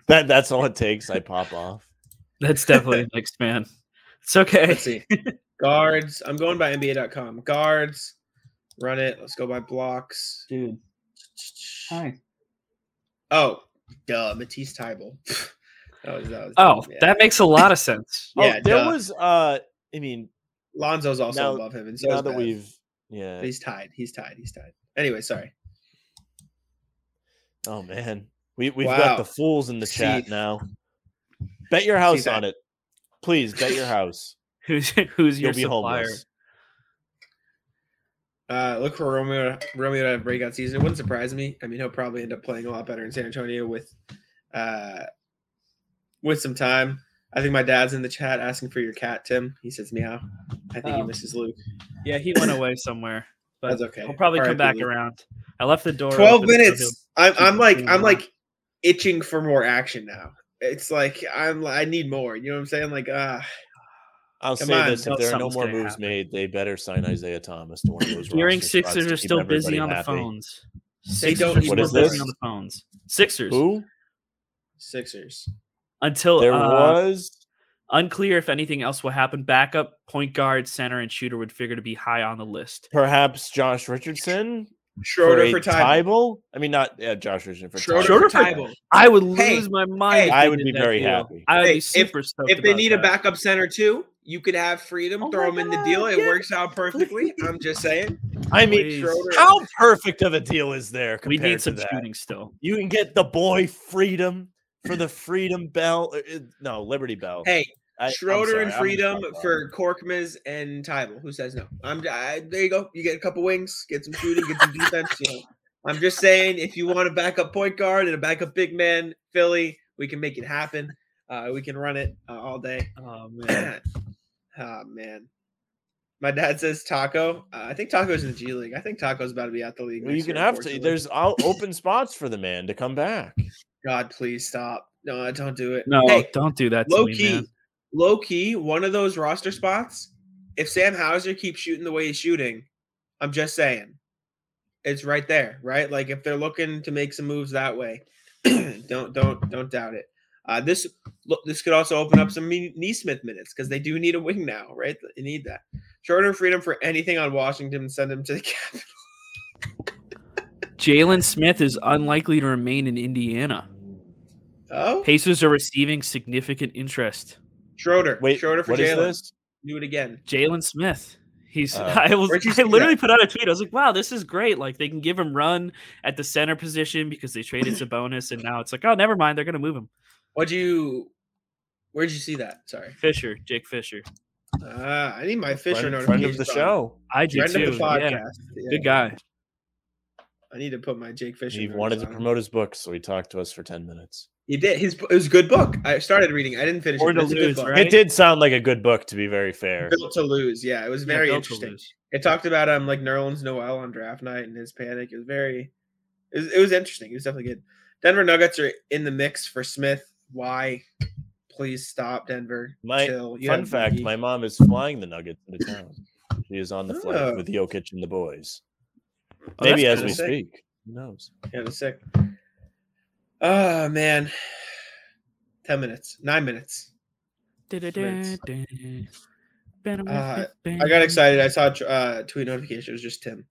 That that's all it takes. I pop off. that's definitely next man. It's okay. Let's see. Guards. I'm going by NBA.com. Guards. Run it. Let's go by blocks. Dude. Hi. Oh, duh. Matisse Thybulle. that was, that was Oh, yeah. that makes a lot of sense. Oh, Yeah, there duh. was. Uh, I mean, Lonzo's also now- above him, and so now that Bev. we've, yeah. He's tied. He's tied. He's tied. Anyway, sorry. Oh man, we we've Wow. got the fools in the chat now. Bet your house on it, please. Bet your house. Who's who's your You'll be supplier? homeless. Uh, look for Romeo. Romeo to have a breakout season. It wouldn't surprise me. I mean, he'll probably end up playing a lot better in San Antonio with, uh, with some time. I think my dad's in the chat asking for your cat, Tim. He says meow. I think he Oh. misses Luke. Yeah, he went away somewhere. But That's okay. He'll probably come RIP back Luke. around. I left the door. 12 open, so minutes. I'm, I'm like I'm like itching for more action now. It's like I'm I need more. You know what I'm saying? Like ah, I'll say on, this: no, if there are no more moves happen. made, they better sign Isaiah Thomas to one of those. Hearing Sixers are still busy everybody on the happy. phones. They Sixers don't are still What is busy this? on the phones. Sixers Who? Sixers. until There uh, was unclear if anything else will happen. Backup point guard, center, and shooter would figure to be high on the list. perhaps Josh Richardson Schroeder for for Thybulle. Thybulle. I mean, not yeah, Josh Richardson for Schroeder, Schroeder. for Schroeder Thybulle. I would Hey, lose my mind. hey, I would be very deal. happy. I would Hey, be if- stoked. If they about need a backup center too, you could have freedom. Oh throw my him in the deal. It yeah. works out perfectly. I'm just saying. I mean, Schroeder. how perfect of a deal is there? we need some to that? shooting still. You can get the boy freedom for the Freedom Bell. uh, uh, No, Liberty Bell. Hey, I- Schroeder sorry, and Freedom for Korkmaz and Thybulle. Who says no? I'm. I, there you go. You get a couple wings, get some shooting, get some defense. You know, I'm just saying, if you want a backup point guard and a backup big man, Philly, we can make it happen. Uh, we can run it uh, all day. Oh man, oh man. My dad says Taco. Uh, I think Taco's in the G League. I think Taco's about to be out the league. Well, you can year, have to. There's all open spots for the man to come back. God, please stop. No, don't do it. no, Hey, don't do that to low me, key, man. Low key, one of those roster spots. If Sam Hauser keeps shooting the way he's shooting, I'm just saying, it's right there, right? Like if they're looking to make some moves that way, don't don't don't doubt it. Uh, this look, this could also open up some Me- Nesmith minutes because they do need a wing now, right? They need that. Schroeder freedom for anything on Washington, send him to the cap. Jalen Smith is unlikely to remain in Indiana. Oh, Pacers are receiving significant interest. Schroeder. Wait, Schroeder for what is Jalen. Do it again. Jalen Smith. He's. Oh. I was. I literally that? put out a tweet. I was like, "Wow, this is great! Like they can give him run at the center position because they traded Sabonis, and now it's like, oh, never mind, they're gonna move him." What'd you? Where'd you see that? Sorry. Fisher, Jake Fisher. Ah, I need my Fisher Friend, friend of the on. show. I do Friend too. of the Yeah, podcast. Yeah. good guy. I need to put my Jake Fisher. He notes wanted to promote his book, so he talked to us for ten minutes. He did. His it was a good book. I started reading. I didn't finish Or it. but to It's a good lose, book. right? It did sound like a good book, to be very fair. Built to lose. Yeah, it was very built to interesting. It talked about um like Nerlens Noel on draft night and his panic. It was very. It was, it was interesting. It was definitely good. Denver Nuggets are in the mix for Smith. Why? Please stop, Denver. My Chill. You fun fact: my mom is flying the Nuggets into town. She is on the flight Oh. with Jokic and the boys. Oh, Maybe as we sick. speak. Who knows? Yeah, the sick. Oh man. Ten minutes. Nine minutes. Smiths. Uh, I got excited. I saw a uh, tweet notification. It was just Tim.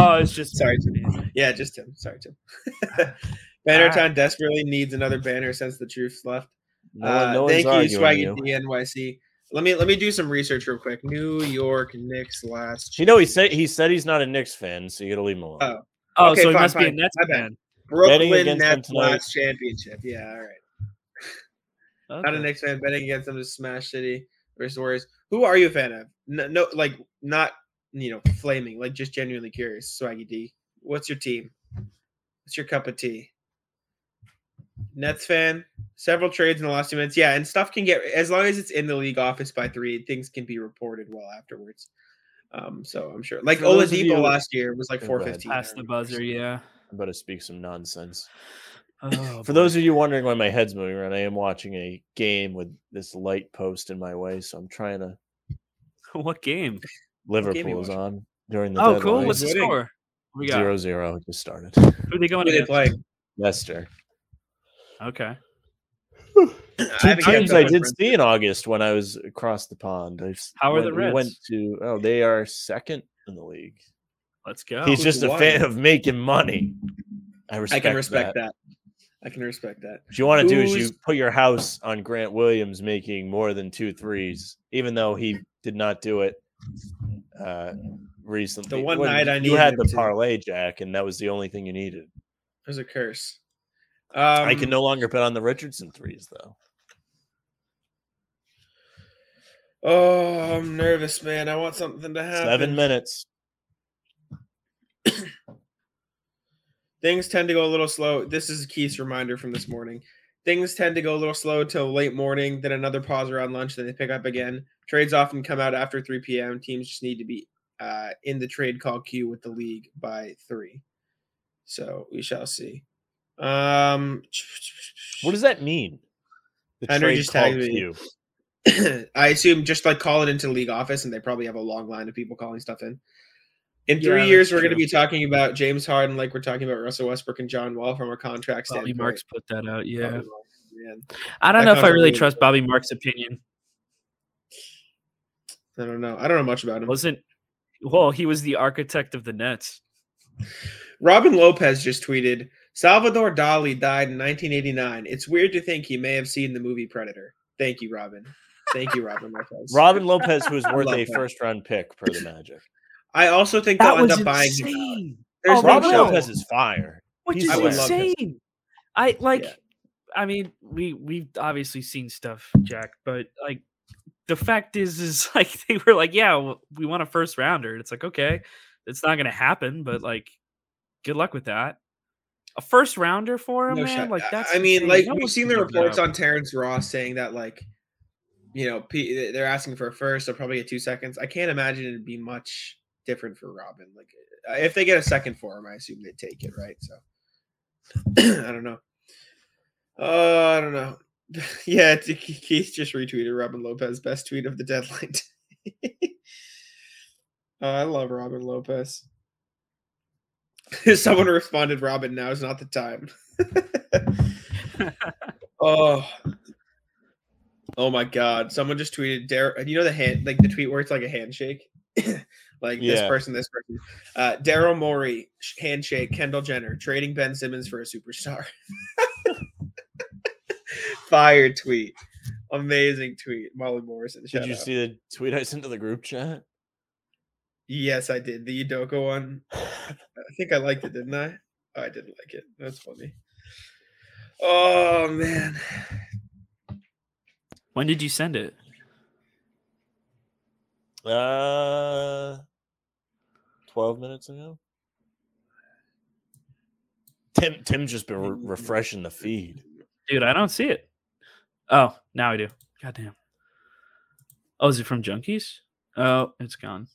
Oh, it's just Sorry, Tim. Yeah, just Tim. Sorry, Tim. Banner Bannertown desperately needs another banner since the truth's left. No, Uh, no thank you, arguing Swaggy you. D NYC. Let me let me do some research real quick. New York Knicks last. You know, he said he said he's not a Knicks fan, so you gotta leave him alone. Oh. Oh, Okay, so he fine, must be a fine. Nets My bad. fan. Betting Brooklyn Nets last championship. Yeah, all right. Not a Okay. Knicks fan betting against them to Smash City versus Warriors. Who are you a fan of? No, no, like not you know flaming. Like just genuinely curious. Swaggy D, what's your team? What's your cup of tea? Nets fan. Several trades in the last two minutes. Yeah, and stuff can get as long as it's in the league office by three. Things can be reported well afterwards. Um, so I'm sure. Like For those Oladipo last year was like Go four ahead. fifteen. Pass the buzzer, yeah. I'm about to speak some nonsense. Oh, For those of you wondering why my head's moving around, I am watching a game with this light post in my way, so I'm trying to. what game? game you Liverpool is on during the Oh, cool. What's the score? We got Zero zero. It just started. who they going to they against? play? Leicester. Okay. Two teams I did see in August when I was across the pond. I s- How are the went- we went to oh, they are second in the league. Let's go. He's just a fan of making money. I respect. I respect, can respect that. that. I can respect that. What you want to do is you put your house on Grant Williams making more than two threes, even though he did not do it uh, recently. The one When night I you had the to. parlay, Jack, and that was the only thing you needed. There's a curse. Um, I can no longer bet on the Richardson threes, though. Oh, I'm nervous, man. I want something to happen. Seven minutes. Things tend to go a little slow. This is Keith's reminder from this morning. Things tend to go a little slow till late morning, then another pause around lunch, then they pick up again. Trades often come out after 3 p.m. Teams just need to be uh, in the trade call queue with the league by three. So we shall see. Um, What does that mean? The Henry trade just call tagged me. queue. I assume just like call it into league office, and they probably have a long line of people calling stuff in. In three that's years, we're going to be talking about James Harden, like we're talking about Russell Westbrook and John Wall from a contract Bobby standpoint. Marks put that out. Yeah, Marks. I don't that know if I really really- trust Bobby Marks' opinion. I don't know. I don't know much about him. Wasn't well, he was the architect of the Nets. Robin Lopez just tweeted Salvador Dali died in 1989. It's weird to think he may have seen the movie Predator. Thank you, Robin. Thank you, Robin Lopez. Robin Lopez, who is worth a first round pick per the Magic. I also think That they'll end up buying insane. There's Oh, no. Lopez is fire. Which He's is I would love his. insane. I like Yeah. I mean, we we've obviously seen stuff, Jack, but like the fact is is like they were like, yeah, we want a first rounder. It's like, okay, it's not gonna happen, but like good luck with that. A first rounder for him, No man. shot. Like that's I mean, insane. like No we've seen the gonna give that reports on Terrence Ross saying that, like, you know, they're asking for a first, they'll probably get two seconds. I can't imagine it'd be much different for Robin. Like, uh, if they get a second for him, I assume they take it, right? So, I don't know. Oh, I don't know. yeah, Keith just retweeted Robin Lopez best tweet of the deadline. oh, I love Robin Lopez. Someone responded, "Robin, now is not the time." oh, oh my God! Someone just tweeted, "Dar- You know the hand, like the tweet where it's like a handshake, like this person, this person." Uh, Daryl Morey handshake. Kendall Jenner trading Ben Simmons for a superstar. Fire tweet, amazing tweet. Molly Morrison. Did you out. see the tweet I sent to the group chat? Yes, I did. The Udoka one. I think I liked it, didn't I? Oh, I didn't like it. That's funny. Oh man. when did you send it? Uh, twelve minutes ago. Tim Tim's just been re- refreshing the feed. Dude, I don't see it. Oh, now I do. Goddamn. Oh, is it from Junkies? Oh, it's gone.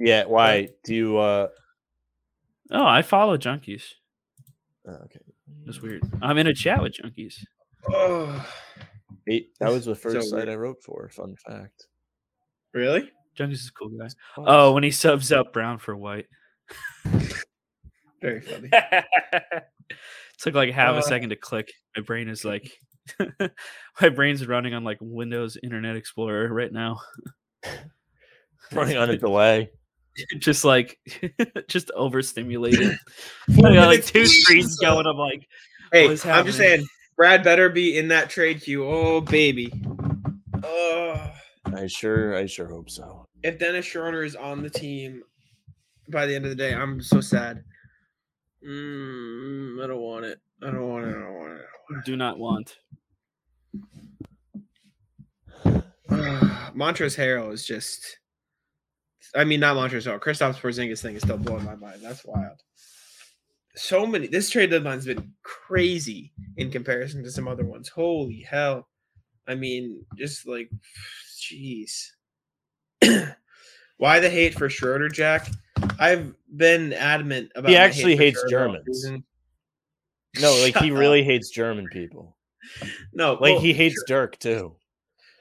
Yeah, why do you? uh Oh, I follow Junkies. oh, Okay, That's weird. I'm in a chat with Junkies. Eight, that was the first So site weird. I wrote for. Fun fact. really? Junkies is a cool guy. Oh, when he subs out brown for white. Very funny. Took like half Uh, a second to click. My brain is like, my brain's running on like Windows Internet Explorer right now. running on a delay. just like, just overstimulated. I got like two please. screens going. I'm like, Hey, I'm just saying, Brad better be in that trade queue. Oh baby. Oh, I sure, I sure hope so. if Dennis Schroeder is on the team by the end of the day, I'm so sad. Mm, I don't want it. I don't want it. I don't want it. do not want. Montrezl Harrell is just. I mean, not Montrezl Harrell. Kristaps Porzingis thing is still blowing my mind. That's wild. So many. This trade deadline's been crazy in comparison to some other ones. Holy hell! I mean, just like, jeez. Why the hate for Schroeder, Jack? I've been adamant about. He my hate actually hates Germans. No, like Shut he up. really hates German people. no. Like well, he hates Dirk too.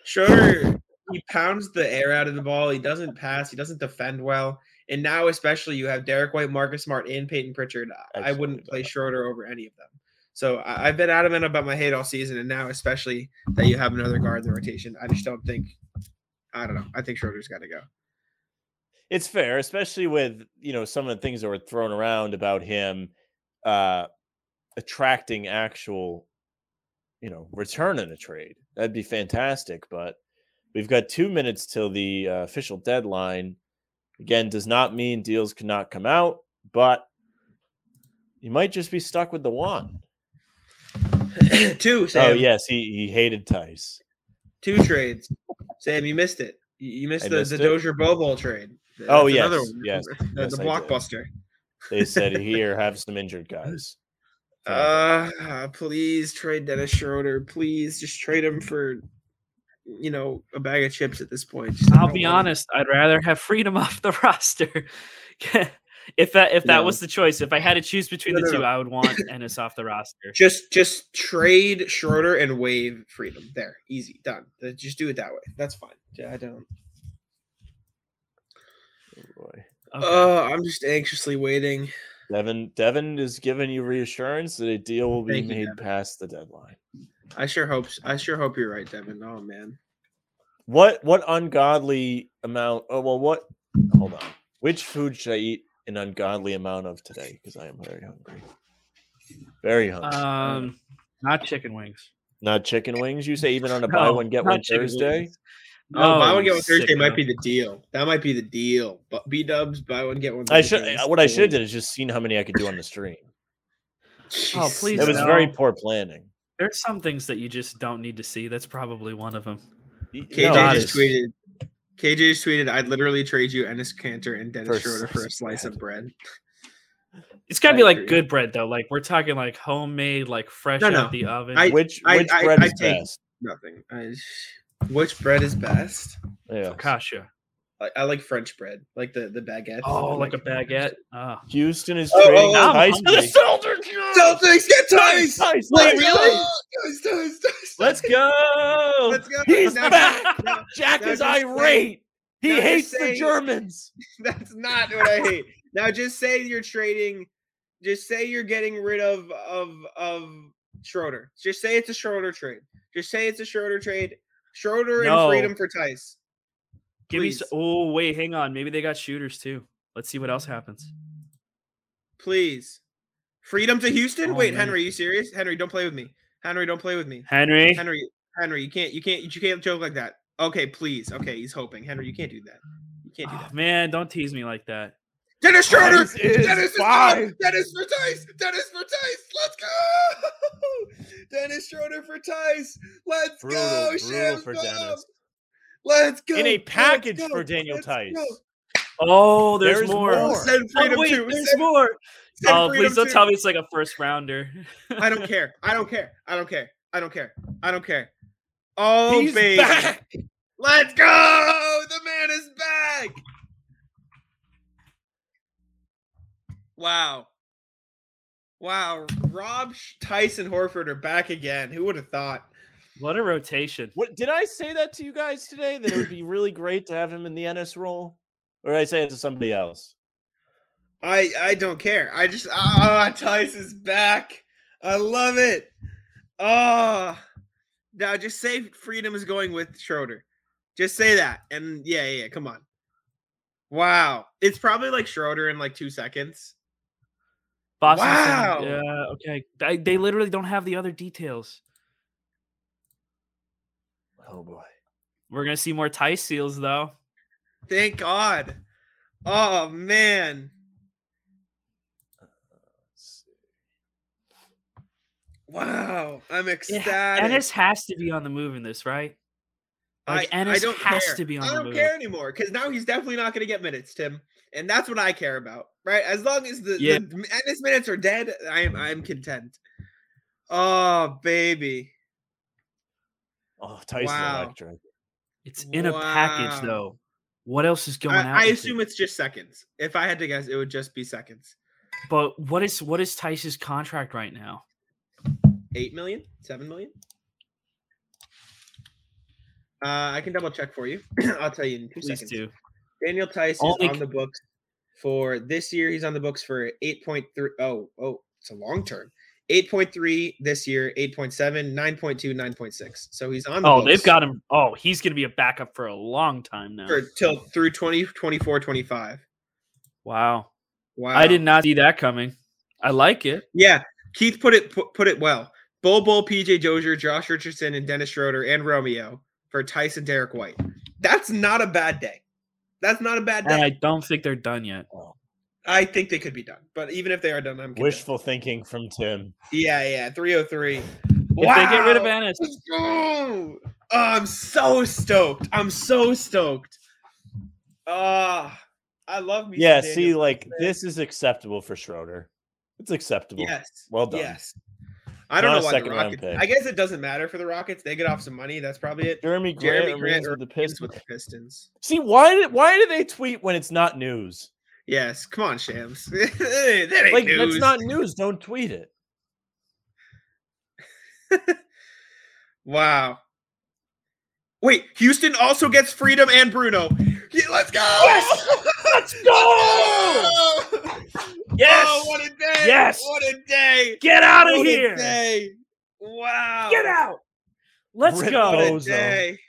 Schroeder, he pounds the air out of the ball. He doesn't pass. He doesn't defend well. And now, especially, you have Derrick White, Marcus Smart, and Peyton Pritchard. I wouldn't play. Schroeder over any of them. So I, I've been adamant about my hate all season, and now, especially that you have another guard in the rotation, I just don't think. I don't know. I think Schroeder's got to go. It's fair, especially with you know some of the things that were thrown around about him uh attracting actual you know return in a trade. That'd be fantastic, but we've got two minutes till the uh, official deadline. Again, does not mean deals cannot come out, but you might just be stuck with the one. two, Sam. Oh yes, he he hated Theis. Two trades. Sam, you missed it. You missed I the, missed the? Dozier Bobo trade. Oh, That's yes, another one. yes, The, yes, the blockbuster. They said here have some injured guys. Uh, please trade Dennis Schroeder. Please just trade him for you know a bag of chips at this point. Just, I I'll be want it. honest. I'd rather have freedom off the roster. if that if that No. was the choice, if I had to choose between No, the no, two, no. I would want Enes off the roster. Just just trade Schroeder and waive freedom. There, easy, done. Uh, Just do it that way. That's fine. Yeah, I don't. Oh, boy. Okay. Oh, I'm just anxiously waiting. Devin Devin is giving you reassurance that a deal will be Thank made Devin. past the deadline. I sure hope. I sure hope you're right, Devin. Oh man. What what ungodly amount? Oh well, what? Hold on. Which food should I eat an ungodly amount of today? Because I am very hungry. Very hungry. um, not chicken wings. Not chicken wings. You say even on a buy No, one get one Thursday. wings. Oh, buy one get one Thursday might sicko. be the deal. That might be the deal. But B Dubs buy one get one. I should. Thursdays. What I should have did is just seen how many I could do on the stream. Oh, please It was no. very poor planning. There's some things that you just don't need to see. That's probably one of them. KJ no, just tweeted. KJ just tweeted. I'd literally trade you Enes Kanter and Dennis For Schroeder for a slice slice of of bread. It's got to I be like agree. good bread though. Like we're talking like homemade, like fresh No, out no. the oven. I- which I- which I- bread I is take- best? Nothing. I, which bread is best? Yeah. Focaccia. I, I like French bread, like the the baguette. Oh, like a baguette. Oh. Houston is Oh, trading oh, oh, Theis I'm the hungry. Celtics. Celtics get Theis, Theis. Theis, Let's Theis, go! Theis. Theis, Theis, Theis, Let's go. Let's go. He's Now- back. now- Jack now is just say- irate. He now just hates the Germans. That's not what I hate. Now just say you're trading. Just say you're getting rid of of of Schroeder. Just say it's a Schroeder trade. Just say it's a Schroeder trade. Schroeder No. and freedom for Theis. Give me. Please. s oh wait, hang on. Maybe they got shooters too. Let's see what else happens. Please. Freedom to Houston? Oh, Wait, man. Henry, you serious? Henry, don't play with me. Henry, don't play with me. Henry. Henry, Henry, you can't you can't you can't joke like that. Okay, please. Okay, he's hoping. Henry, you can't do that. You can't do Oh, that. man, don't tease me like that. Dennis Schroeder! Theis is Dennis is fine. gone! Dennis for Theis! Dennis for Theis! Let's go! Dennis Schroeder for Theis! Let's Brutal, go! brutal Shams for Dennis. Let's go! In a package go, for Daniel let's Theis. go. Oh, there's, There's more. more. Oh, wait, too. there's Send- more. send Oh, freedom please don't too. tell me it's like a first rounder. I don't care. I don't care. I don't care. I don't care. I don't care. Oh, He's baby. back. Let's go! The man is back! Wow. Wow. Rob, Tyson, Horford are back again. Who would have thought? What a rotation. What did I say that to you guys today? That it would be really great to have him in the NS role, or did I say it to somebody else? I I don't care. I just ah Tyson's back. I love it. Ah. now just say freedom is going with Schroeder. Just say that. And yeah, yeah, yeah, come on. Wow. It's probably like Schroeder in like two seconds. Boston. Wow. Yeah. Okay. I, they literally don't have the other details. Oh boy. We're gonna see more Theis seals though. Thank God. Oh man. Wow. I'm It ecstatic. ha- Enes has to be on the move in this, right? Like I, Enes I don't has care. to be on I the don't move. care anymore because now he's definitely not going to get minutes, Tim, and that's what I care about, right? As long as the, Yeah. the Enes minutes are dead, I am I'm content. Oh baby, Oh, Tyson Wow. Electric. It's in a package though. What else is going out? I, I assume it? it's just seconds. If I had to guess, it would just be seconds. But what is what is Theis's contract right now? Eight million, seven million. Uh, I can double check for you. I'll tell you in two Please seconds. do. Daniel Theis Only is on the books for this year. He's on the books for 8.3. Oh, oh, it's a long term. 8.3 this year, 8.7, 9.2, 9.6. So he's on the Oh, books they've got him. Oh, he's gonna be a backup for a long time now. for till through 20, 24, 25. Wow. Wow. I did not see that coming. I like it. Yeah. Keith put it put, put it well. Bol Bol, PJ Dozier, Josh Richardson, and Dennis Schroeder and Romeo for Tyson Derrick White. That's not a bad day. That's not a bad day. And I don't think they're done yet. Oh. I think they could be done. But even if they are done, I'm content. Wishful thinking from Tim. Yeah, yeah. 303. If they get rid of Wow. Enes, Let's go! Oh, I'm so stoked. I'm so stoked. Ah, I love me. Yeah, Daniel see, Theis, like man. this is acceptable for Schroeder. It's acceptable. Yes. Well done. Yes. I don't Not know why the Rockets. I guess it doesn't matter for the Rockets. They get off some money. That's probably it. Jerami Grant, Jerami remains Grant with the Pistons. with the Pistons. See why did why do they tweet when it's not news? Yes, come on, Shams. that ain't Like news. that's not news. Don't tweet it. Wow. Wait, Houston also gets Freedom and Bruno. Yeah, let's go! Yes! let's go! Yes! Oh, what a day! Yes! What a day! Get out of What here! day! Wow! Get out! Let's Rip go. What a day!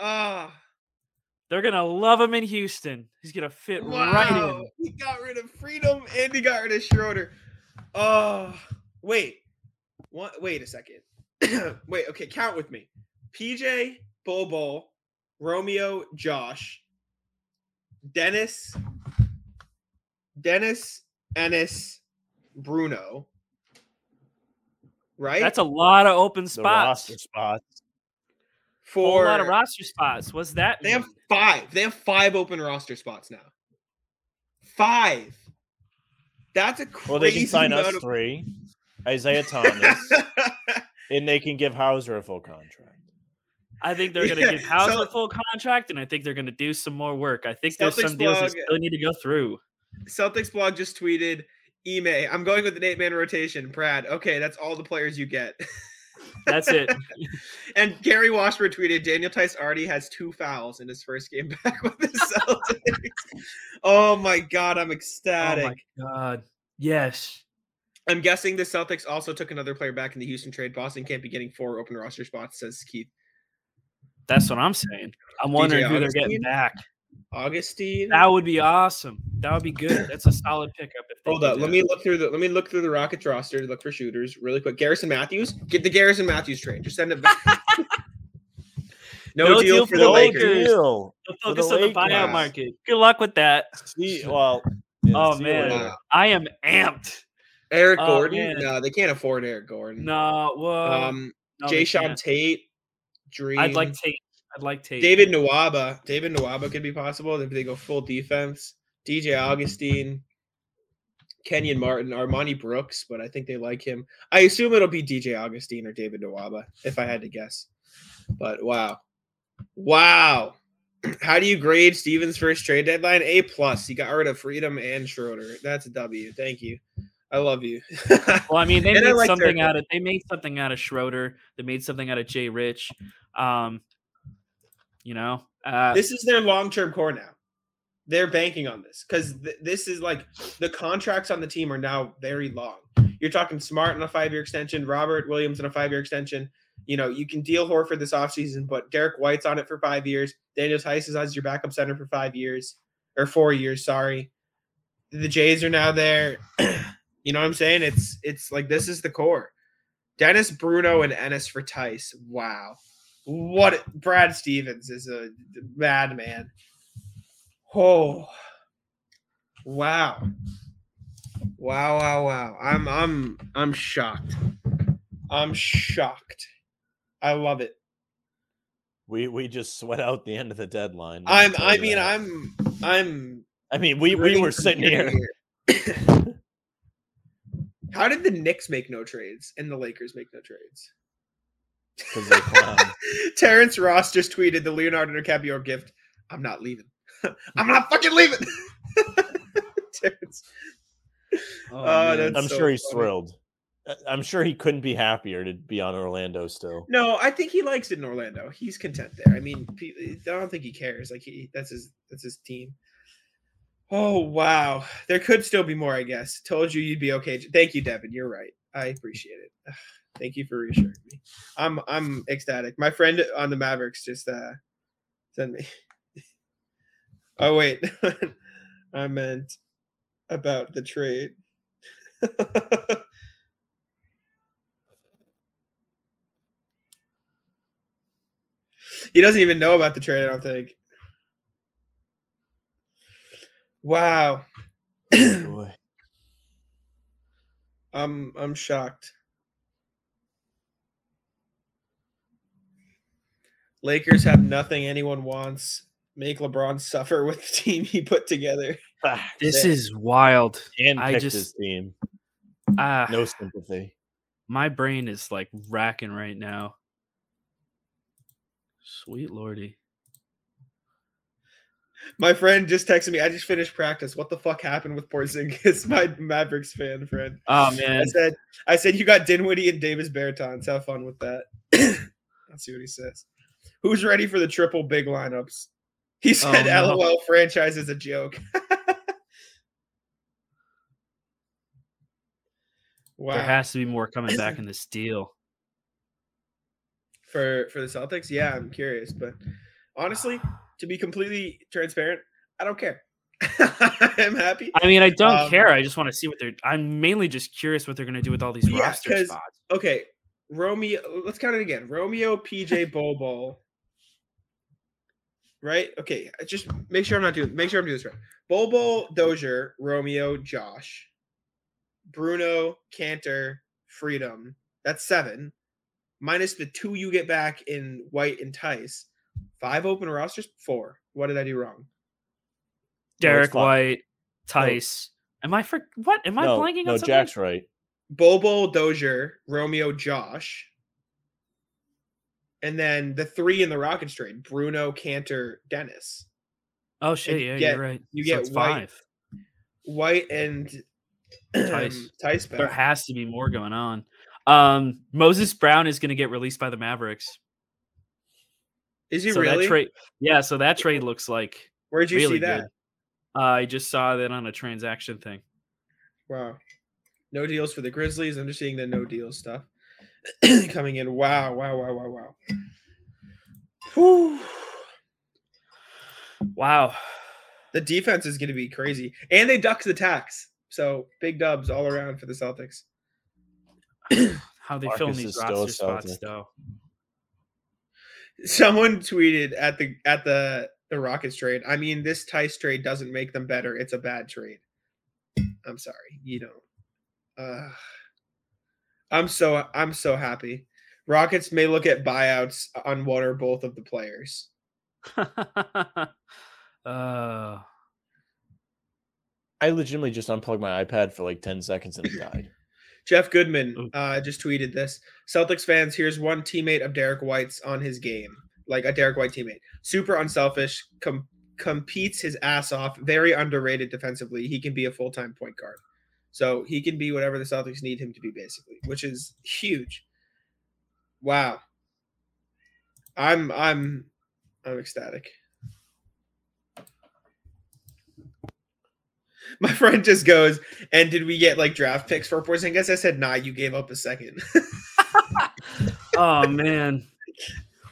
Ah, They're gonna love him in Houston. He's gonna fit right wow! in. He got rid of Freedom and he got rid of Schroeder. Oh, wait. What? Wait a second. wait. Okay, count with me. PJ, Bobo, Romeo, Josh, Dennis, Dennis, Enes, Bruno. Right? That's a lot of open The spots. Roster spots. A whole lot of roster spots. What's that? They have five. They have five open roster spots now. Five. That's a crazy Well, they can sign us of- three. Isaiah Thomas, and they can give Hauser a full contract. I think they're gonna Yeah, give Hauser so- a full contract, and I think they're gonna do some more work. I think there's Celtics some deals that still need to go through. Celtics blog just tweeted, Ime, I'm going with an eight man rotation. Brad, okay, that's all the players you get. That's it. and Gary Washburn tweeted, Daniel Theis already has two fouls in his first game back with the Celtics. oh my God, I'm ecstatic. oh my god. Yes. I'm guessing the Celtics also took another player back in the Houston trade. Boston can't be getting four open roster spots, says Keith. That's what I'm saying. I'm wondering who they're getting back. Augustin. That would be awesome. That would be good. That's a solid pickup. If Hold do up. Let that. me look through the let me look through the Rockets roster to look for shooters really quick. Garrison Matthews. Get the Garrison Matthews trade. Just send it back. no, No deal, deal for for the the Lakers. Lakers. Deal. The For the focus on the Lakers. buyout market. Good luck with that. See, well, yeah, Oh, see man. Wow. I am amped. Eric Oh, Gordon. man. No, they can't afford Eric Gordon. No, well, Um, no, Jae'Sean. Tate. Dream. I'd like Tate. I'd like Tate. David Nwaba. David Nwaba could be possible if they go full defense. DJ Augustin. Kenyon Martin, Armoni Brooks, but I think they like him. I assume it'll be DJ Augustin or David Nwaba, if I had to guess. But wow. Wow. How do you grade Stevens' first trade deadline? A plus. He got rid of Freedom and Schroeder. That's a W. Thank you. I love you. Well, I mean, they made something out of they made something out of Schroeder. They made something out of Jay Rich. Um, you know, uh, this is their long-term core now. They're banking on this because th- this is like the contracts on the team are now very long. You're talking Smart on a five-year extension, Robert Williams on a five-year extension. You know, you can deal Horford this offseason, but Derrick White's on it for five years. Daniel Theis is as your backup center for five years or four years. Sorry, the Jays are now there. you know what I'm saying? It's it's like this is the core. Dennis Bruno and Enes for Theis. Wow. What Brad Stevens is a madman. Oh, wow, wow, wow, wow! I'm, I'm, I'm shocked. I'm shocked. I love it. We we just sweat out the end of the deadline. I'm, I mean, that. I'm, I'm. I mean, we we were sitting here. here. How did the Knicks make no trades and the Lakers make no trades? Because they clown. Terrence Ross just tweeted the Leonardo DiCaprio gift. I'm not leaving. I'm not fucking leaving. Terrence. oh, uh, I'm so sure he's funny. thrilled. I- I'm sure he couldn't be happier to be on Orlando still. No, I think he likes it in Orlando. He's content there. I mean, I don't think he cares. Like he, that's his, that's his team. Oh wow, there could still be more. I guess. Told you you'd be okay. Thank you, Devin. You're right. I appreciate it. Thank you for reassuring me. I'm, I'm ecstatic. My friend on the Mavericks just uh sent me. Oh wait, I meant about the trade. He doesn't even know about the trade, I don't think. Wow. Boy. I'm I'm shocked. Lakers have nothing anyone wants. Make LeBron suffer with the team he put together. this is wild. and I picked just- his team. Ah, No sympathy. My brain is like racking right now. Sweet lordy. My friend just texted me. I just finished practice. What the fuck happened with Porzingis? My Mavericks fan friend. Oh man. I said, I said you got Dinwiddie and Davis Bertans. Have fun with that. Let's see what he says. Who's ready for the triple big lineups? He said, Oh, no. "LOL, franchise is a joke." wow. There has to be more coming back in this deal. for for the Celtics? Yeah, I'm curious, but honestly, to be completely transparent, I don't care. I'm happy. I mean, I don't Um, care. I just want to see what they're. I'm mainly just curious what they're going to do with all these Yeah, roster spots. Okay, Romeo. Let's count it again. Romeo, PJ, Bobo. Right? Okay. Just make sure I'm not doing. Make sure I'm doing this right. Bol Bol, Dozier, Romeo, Josh, Bruno, Kanter, Freedom. That's seven. Minus the two you get back in White and Theis. Five open rosters. Four. What did I do wrong? Derrick fine. White, oh. Theis. Am I for what? Am I no, blanking no, on something? Jack's right. Bol Bol, Dozier, Romeo, Josh. And then the three in the Rockets trade Bruno, Kanter, Dennis. Oh shit! you Yeah, get- you're right. you So get White, five. White and Theis. Theis There has to be more going on. Um, Moses Brown is going to get released by the Mavericks. Is he so really? that trade, yeah. So that trade looks like Where'd you really see that? uh, I just saw that on a transaction thing. Wow. No deals for the Grizzlies. I'm just seeing the no deal stuff coming in. Wow, wow, wow, wow, wow. Whew. Wow. The defense is going to be crazy. And they ducked the tax. So big dubs all around for the Celtics. How they fill in these is still a roster spots Celtic. though. Someone tweeted at the at the the Rockets trade. I mean, this Theis trade doesn't make them better. It's a bad trade. I'm sorry, you don't. Uh, I'm so I'm so happy. Rockets may look at buyouts on one or both of the players. uh, I legitimately just unplugged my iPad for like 10 seconds and it died. Jeff Goodman Ooh. uh, just tweeted this. Celtics fans, here's one teammate of Derrick White's on his game, like a Derrick White teammate. Super unselfish, com- competes his ass off, very underrated defensively. He can be a full time point guard. So he can be whatever the Celtics need him to be, basically, which is huge. Wow. I'm I'm I'm ecstatic. My friend just goes, and did we get like draft picks for Porzingis? I guess I said, nah, you gave up a second. oh man.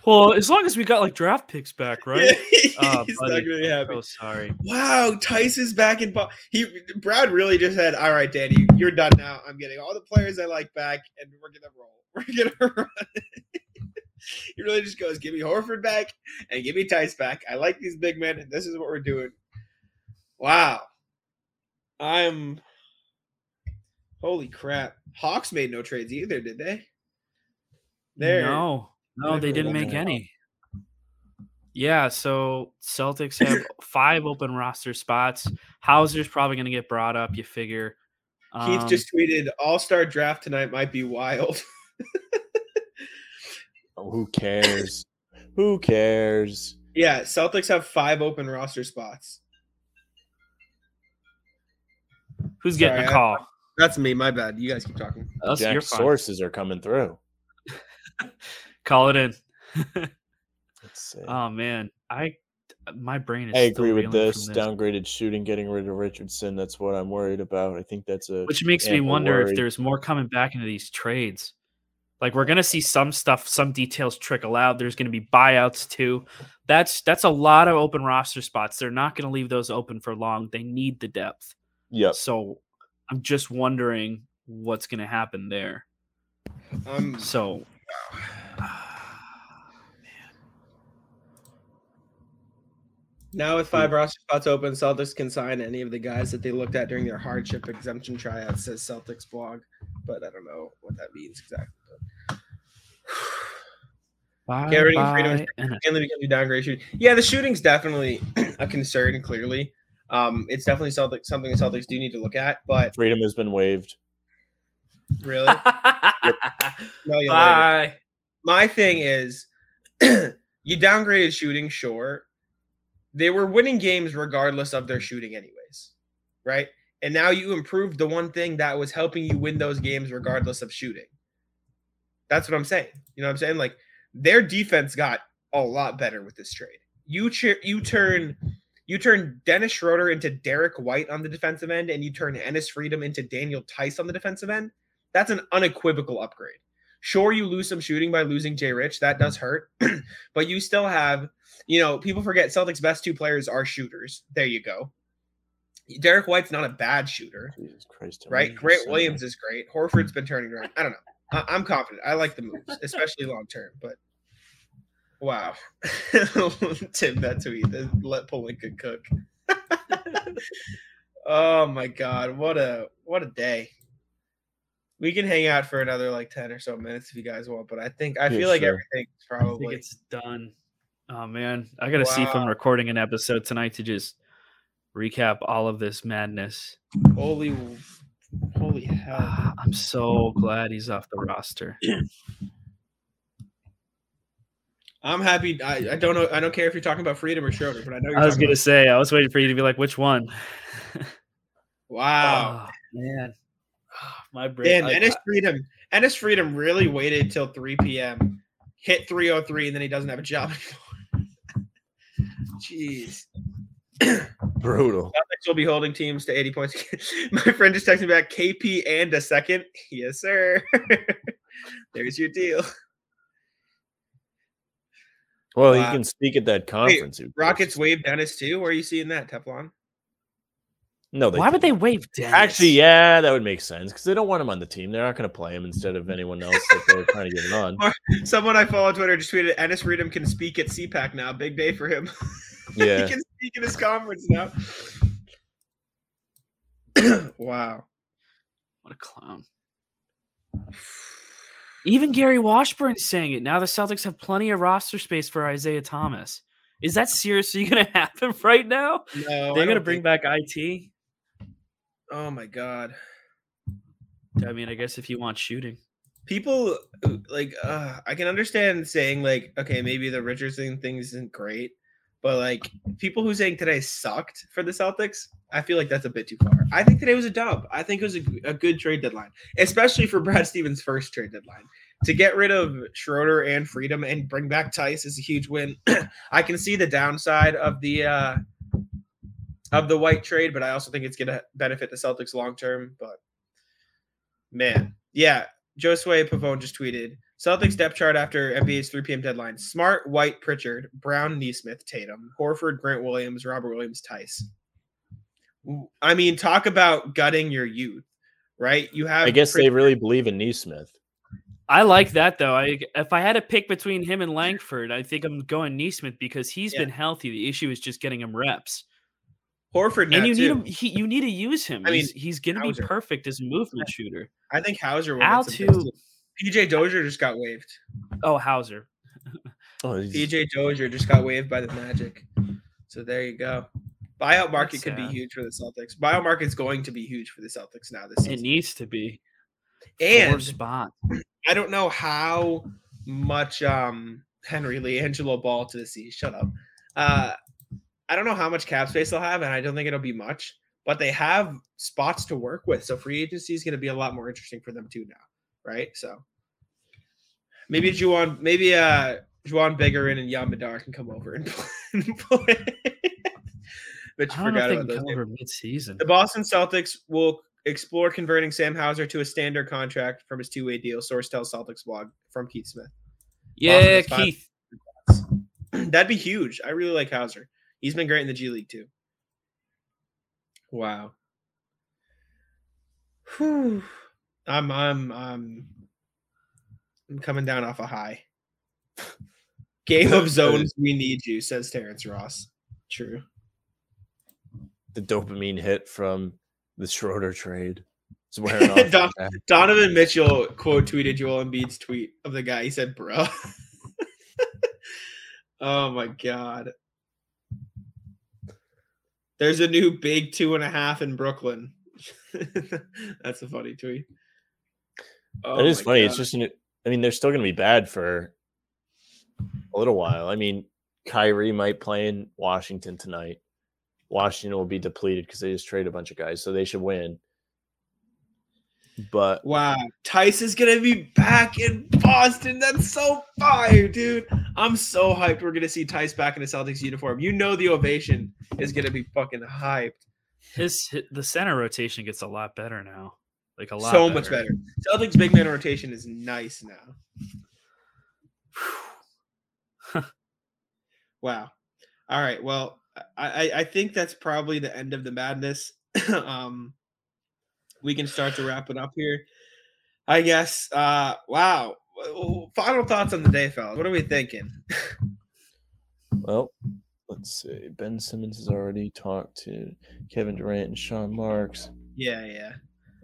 Well, as long as we got like draft picks back, right? Uh, he's Oh, not buddy. really happy. Oh, sorry. Wow, Theis is back in. Bo- he Brad really just said, "All right, Danny, you're done now. I'm getting all the players I like back, and we're gonna roll. We're gonna run." he really just goes, "Give me Horford back and give me Theis back. I like these big men, and this is what we're doing." Wow, I'm. Holy crap! Hawks made no trades either, did they? There. No, no, they didn't make any. Yeah, so Celtics have five open roster spots. Hauser's probably going to get brought up. You figure. Keith Um, just tweeted, "All Star draft tonight might be wild." Oh, who cares? who cares? Yeah, Celtics have five open roster spots. who's getting sorry, a I- call? That's me. My bad. You guys keep talking. Us, you're Jack's sources are coming through. Call it in. Let's see. oh man, I my brain is. I still agree with reeling this. Downgraded shooting, getting rid of Richardson. That's what I'm worried about. I think that's a which makes me wonder worry. if there's more coming back into these trades. Like we're gonna see some stuff, some details trickle out. There's gonna be buyouts too. That's that's a lot of open roster spots. They're not gonna leave those open for long. They need the depth. Yeah. So I'm just wondering what's gonna happen there. Um, So now with five roster spots open, Celtics can sign any of the guys that they looked at during their hardship exemption tryout. Says Celtics blog, but I don't know what that means exactly. bye, Get ready freedom. and a- Mainly because you downgrade shooting. Yeah, the shooting's definitely a concern. Clearly, um, it's definitely Celtics something the Celtics do need to look at. But Freedom has been waived. Really? No, you later. Bye. My thing is, you downgraded shooting, sure. They were winning games regardless of their shooting, anyways, right? And now you improved the one thing that was helping you win those games regardless of shooting. That's what I'm saying. You know what I'm saying? Like their defense got a lot better with this trade. You ch- you turn you turn Dennis Schroeder into Derrick White on the defensive end, and you turn Enes Freedom into Daniel Theis on the defensive end. That's an unequivocal upgrade. Sure, you lose some shooting by losing Jay Rich. That does hurt, but you still have, you know, people forget Celtics' best two players are shooters. There you go. Derrick White's not a bad shooter, Jesus Christ. right? Tony. Grant So- Williams is great. Horford's been turning around. I don't know. I- I'm confident. I like the moves, especially long term. But wow, Tim, that tweet. that Let Pelinka cook. oh my god, what a what a day. We can hang out for another like ten or so minutes if you guys want, but I think I Yeah, feel like sure. everything's I think probably it's done. Oh man, I gotta see if I'm recording an episode tonight to just recap all of this madness. holy holy hell. Ah, I'm so glad he's off the roster. I'm happy. I, I don't know. I don't care if you're talking about freedom or Schroeder, but I know you're I was gonna say, I was waiting for you to be like, which one? wow. Oh, man, Ah, my brain. Enes Freedom. Enes Freedom really waited till 3 p.m. Hit 303, and then he doesn't have a job anymore. Jeez. Brutal. Celtics will be holding teams to 80 points. My friend just texted me back KP and a second. Yes, sir. There's your deal. Well, Wow. you can speak at that conference. who Rockets cares? waive Dennis too. Where are you seeing that, Teflon? No, they Why would they didn't. waive Dennis? Actually, yeah, that would make sense because they don't want him on the team. They're not going to play him instead of anyone else that they're trying to get him on. Someone I follow on Twitter just tweeted Enes Freedom can speak at CPAC now. Big day for him. Yeah. he can speak in his conference now. wow. What a clown. Even Gary Washburn's saying it. Now the Celtics have plenty of roster space for Isaiah Thomas. Is that seriously going to happen right now? No, They're going to bring think- back IT. Oh my god. I mean, I guess if you want shooting. People like uh, I can understand saying like okay maybe the Richardson thing isn't great, but like people who saying today sucked for the Celtics, I feel like that's a bit too far. I think today was a dub. I think it was a good trade deadline, especially for Brad Stevens' first trade deadline. To get rid of Schroeder and Freedom and bring back Theis is a huge win. I can see the downside of the uh of the white trade, but I also think it's gonna benefit the Celtics long term. But man, yeah, Josue Pavone just tweeted Celtics depth chart after NBA's 3 p.m. deadline. Smart, White, Pritchard, Brown, Nesmith, Tatum, Horford, Grant Williams, Robert Williams, Theis. I mean, talk about gutting your youth, right? You have I guess they really believe in Nesmith. I like that though. I if I had to pick between him and Langford, I think I'm going Nesmith because he's Yeah. been healthy. The issue is just getting him reps. Horford and you need him. He, you need to use him. I mean, he's he's going to be perfect as a movement shooter. I think Hauser will Al get some picks, too. too. PJ Dozier just got waived. Oh, Hauser. Oh, he's- PJ Dozier just got waived by the Magic. So there you go. Buyout market That's could be huge for the Celtics. Buyout market's going to be huge for the Celtics now this It needs to be. Four spot. I don't know how much um Henry Leangelo ball to the sea. Shut up. Uh I don't know how much cap space they'll have, and I don't think it'll be much, but they have spots to work with. So free agency is going to be a lot more interesting for them too now, right? So maybe Juwan, maybe uh Juhann Begarin and Yam Madar can come over and play. and play. but you forgot about those. over mid-season. The Boston Celtics will explore converting Sam Hauser to a standard contract from his two-way deal. Source tells Celtics blog from Keith Smith. Yeah, Keith. That'd be huge. I really like Hauser. He's been great in the G League too. Wow. Whew. I'm I'm I'm I'm coming down off a high. Game of zones, we need you, says Terrence Ross. True. the dopamine hit from the Schroeder trade. It's wearing off. Don- Donovan Mitchell quote tweeted Joel Embiid's tweet of the guy. He said, "Bro." oh my god. There's a new big two and a half in Brooklyn. That's a funny tweet. Oh That is funny. It's just, an- I mean, they're still going to be bad for a little while. I mean, Kyrie might play in Washington tonight. Washington will be depleted because they just trade a bunch of guys, so they should win. But Wow, Theis is gonna be back in Boston. That's so fire, dude. I'm so hyped. We're gonna see Theis back in the Celtics uniform. You know the ovation is gonna be fucking hyped. His, hi- the center rotation gets a lot better now. Like a lot So much better. Celtics big man rotation is nice now. Wow. All right. Well, I, I, I think that's probably the end of the madness. um, we can start to wrap it up here. I guess. Uh, wow. Final thoughts on the day, fellas. What are we thinking? well, let's see. Ben Simmons has already talked to Kevin Durant and Sean Marks. Yeah, yeah.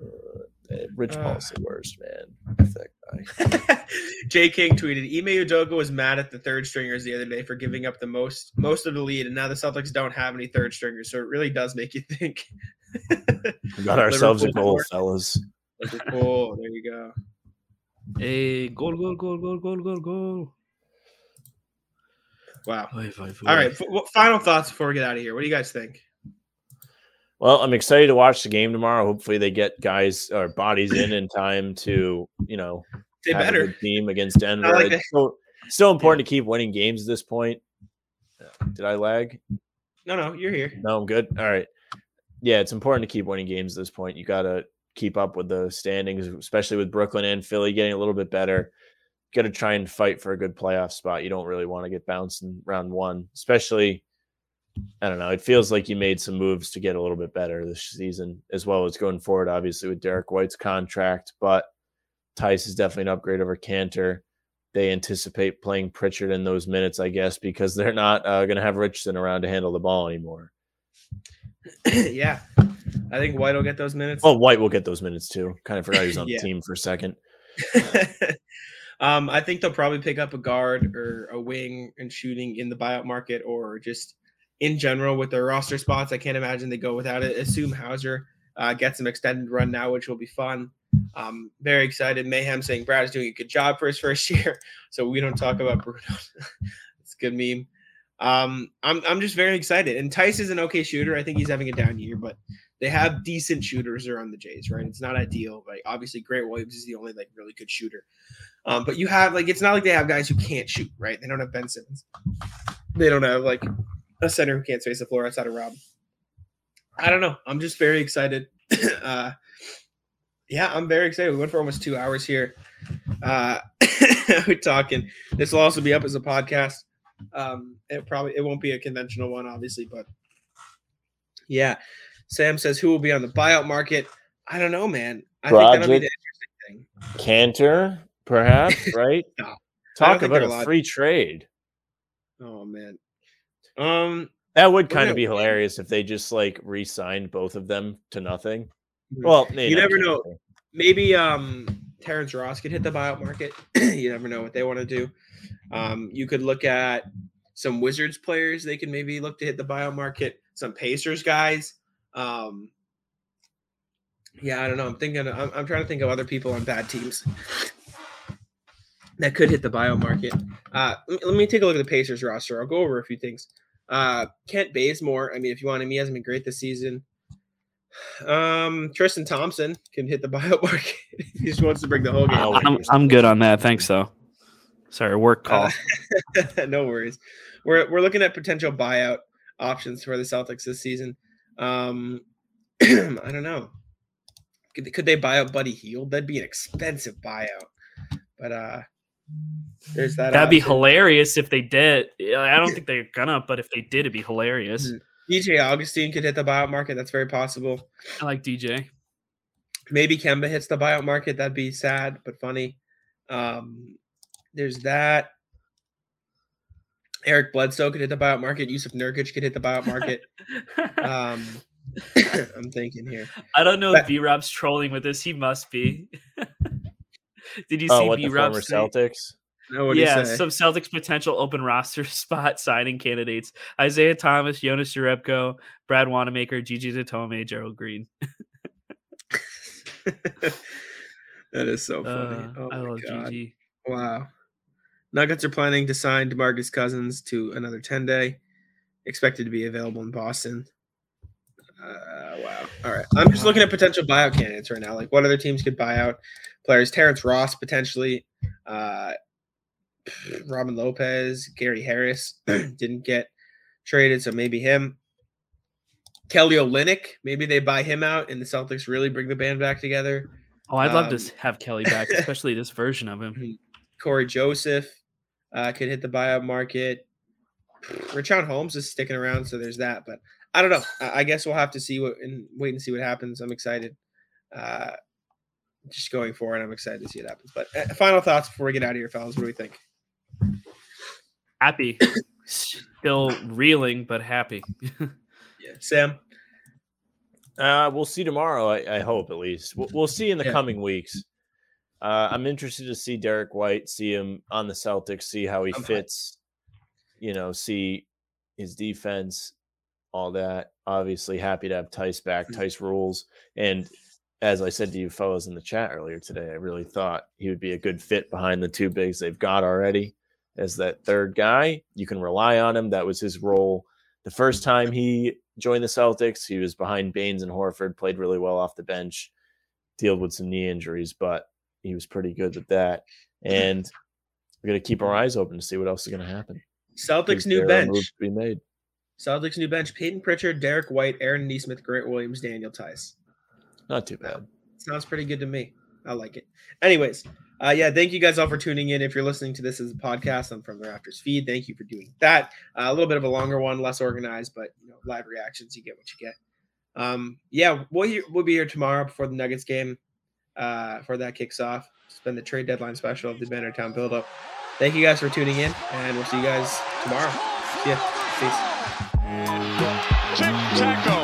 Uh, Rich Uh. Paul's the worst, man. F that guy. Jay King tweeted, Ime Udoka was mad at the third stringers the other day for giving up the most most of the lead, and now the Celtics don't have any third stringers, so it really does make you think. We got ourselves a goal, forward. fellas. Oh, there you go. Hey, goal, goal, goal, goal, goal, goal, goal. Wow. Oy, oy, oy. All right. f- w- final thoughts before we get out of here. What do you guys think? Well, I'm excited to watch the game tomorrow. Hopefully, they get guys or bodies in in time to, you know, They have a better. good team against Denver. like it's still, still important to keep winning games at this point. Did I lag? No, no, you're here. No, I'm good. All right. Yeah, it's important to keep winning games at this point. You got to keep up with the standings, especially with Brooklyn and Philly getting a little bit better. Got to try and fight for a good playoff spot. You don't really want to get bounced in round one, especially. I don't know. It feels like you made some moves to get a little bit better this season, as well as going forward, obviously, with Derrick White's contract. But Theis is definitely an upgrade over Kanter. They anticipate playing Pritchard in those minutes, I guess, because they're not uh, going to have Richardson around to handle the ball anymore. yeah. I think White will get those minutes. Oh, White will get those minutes too. Kind of forgot he was on Yeah. the team for a second. um, I think they'll probably pick up a guard or a wing and shooting in the buyout market or just in general with their roster spots. I can't imagine they go without it. Assume Hauser uh, gets some extended run now, which will be fun. Um, very excited. Mayhem saying Brad's doing a good job for his first year, so we don't talk about Bruno. it's a good meme. Um, I'm I'm just very excited. And Theis is an okay shooter. I think he's having a down year, but they have decent shooters around the Jays, right? It's not ideal, but obviously Grant Williams is the only like really good shooter. Um, but you have like it's not like they have guys who can't shoot, right? They don't have Ben Simmons. They don't have like a center who can't space the floor outside of Rob. I don't know. I'm just very excited. uh, yeah, I'm very excited. We went for almost two hours here. Uh, we're talking. This will also be up as a podcast. Um, it probably it won't be a conventional one, obviously, but yeah. Sam says who will be on the buyout market. I don't know, man. I think that'll be the interesting thing. Kanter, perhaps, right? No. Talk about a free trade. Oh man. Um. That would kind of be hilarious if they just like re-signed both of them to nothing. Well, maybe You never know. Maybe um Terrence Ross could hit the buyout market. you never know what they want to do. Um, you could look at some Wizards players. They could maybe look to hit the bio market. Some Pacers guys. Um, yeah, I don't know. I'm thinking. I'm, I'm trying to think of other people on bad teams that could hit the bio market. Uh, let let me take a look at the Pacers roster. I'll go over a few things. Uh, Kent Bazemore. I mean, if you want him, he hasn't been great this season. Um, Tristan Thompson can hit the bio market. he just wants to bring the whole game. I'm, I'm good on that. Thanks, though. Sorry, work call. Uh, no worries. We're we're looking at potential buyout options for the Celtics this season. Um, I don't know. Could, could they buy out Buddy Hield? That'd be an expensive buyout. But uh, there's that. That'd be hilarious if they did. I don't think they're gonna, but if they did, it'd be hilarious. Mhm. DJ Augustin could hit the buyout market. That's very possible. I like DJ. Maybe Kemba hits the buyout market. That'd be sad but funny. Um, there's that. Eric Bledsoe could hit the buyout market. Jusuf Nurkic could hit the buyout market. Um, I'm thinking here. I don't know But- if B Rob's trolling with this. He must be. Did you Oh, see what B the former Celtics? No, what do you Yeah, say? some Celtics potential open roster spot signing candidates: Isaiah Thomas, Jonas Jerebko, Brad Wanamaker, Gigi Datome, Gerald Green. That is so funny. Uh, oh I my love God. GG. Wow. Nuggets are planning to sign DeMarcus Cousins to another 10 day, expected to be available in Boston. Uh, wow. All right. I'm just looking at potential buyout candidates right now. Like, what other teams could buy out players? Terrence Ross, potentially. Uh, Robin Lopez, Gary Harris didn't get traded, so maybe him. Kelly Olynyk, maybe they buy him out and the Celtics really bring the band back together. Oh, I'd love Um, to have Kelly back, especially this version of him. Cory Joseph uh, could hit the buyout market. Richaun Holmes is sticking around, so there's that. But I don't know. I, I guess we'll have to see what and wait and see what happens. I'm excited. Uh, just going forward, I'm excited to see what happens. But uh, final thoughts before we get out of here, fellas. What do we think? Happy. Still reeling, but happy. Yeah, Sam. Uh, we'll see tomorrow. I, I hope at least. We'll, we'll see in the Yeah. coming weeks. Uh, I'm interested to see Derrick White, see him on the Celtics, see how he fits. You know, see his defense, all that. Obviously, happy to have Theis back. Mhm. Theis rules, and as I said to you fellows in the chat earlier today, I really thought he would be a good fit behind the two bigs they've got already as that third guy. You can rely on him. That was his role the first time he joined the Celtics. He was behind Baynes and Horford, played really well off the bench, dealt with some knee injuries, but he was pretty good with that. And we're gonna keep our eyes open to see what else is gonna happen. Celtics new bench. be made. Celtics new bench. Peyton Pritchard, Derrick White, Aaron Nesmith, Grant Williams, Daniel Theis. Not too bad. Sounds pretty good to me. I like it. Anyways, uh, yeah, thank you guys all for tuning in. If you're listening to this as a podcast I'm From the Raptors feed, thank you for doing that. Uh, a little bit of a longer one, less organized, but you know, live reactions, you get what you get. Um, yeah, we'll hear, we'll be here tomorrow before the Nuggets game, uh, for that kicks off. It's been the trade deadline special of the Bannertown buildup. Thank you guys for tuning in, and we'll see you guys tomorrow. See ya. Peace. Tick tackle.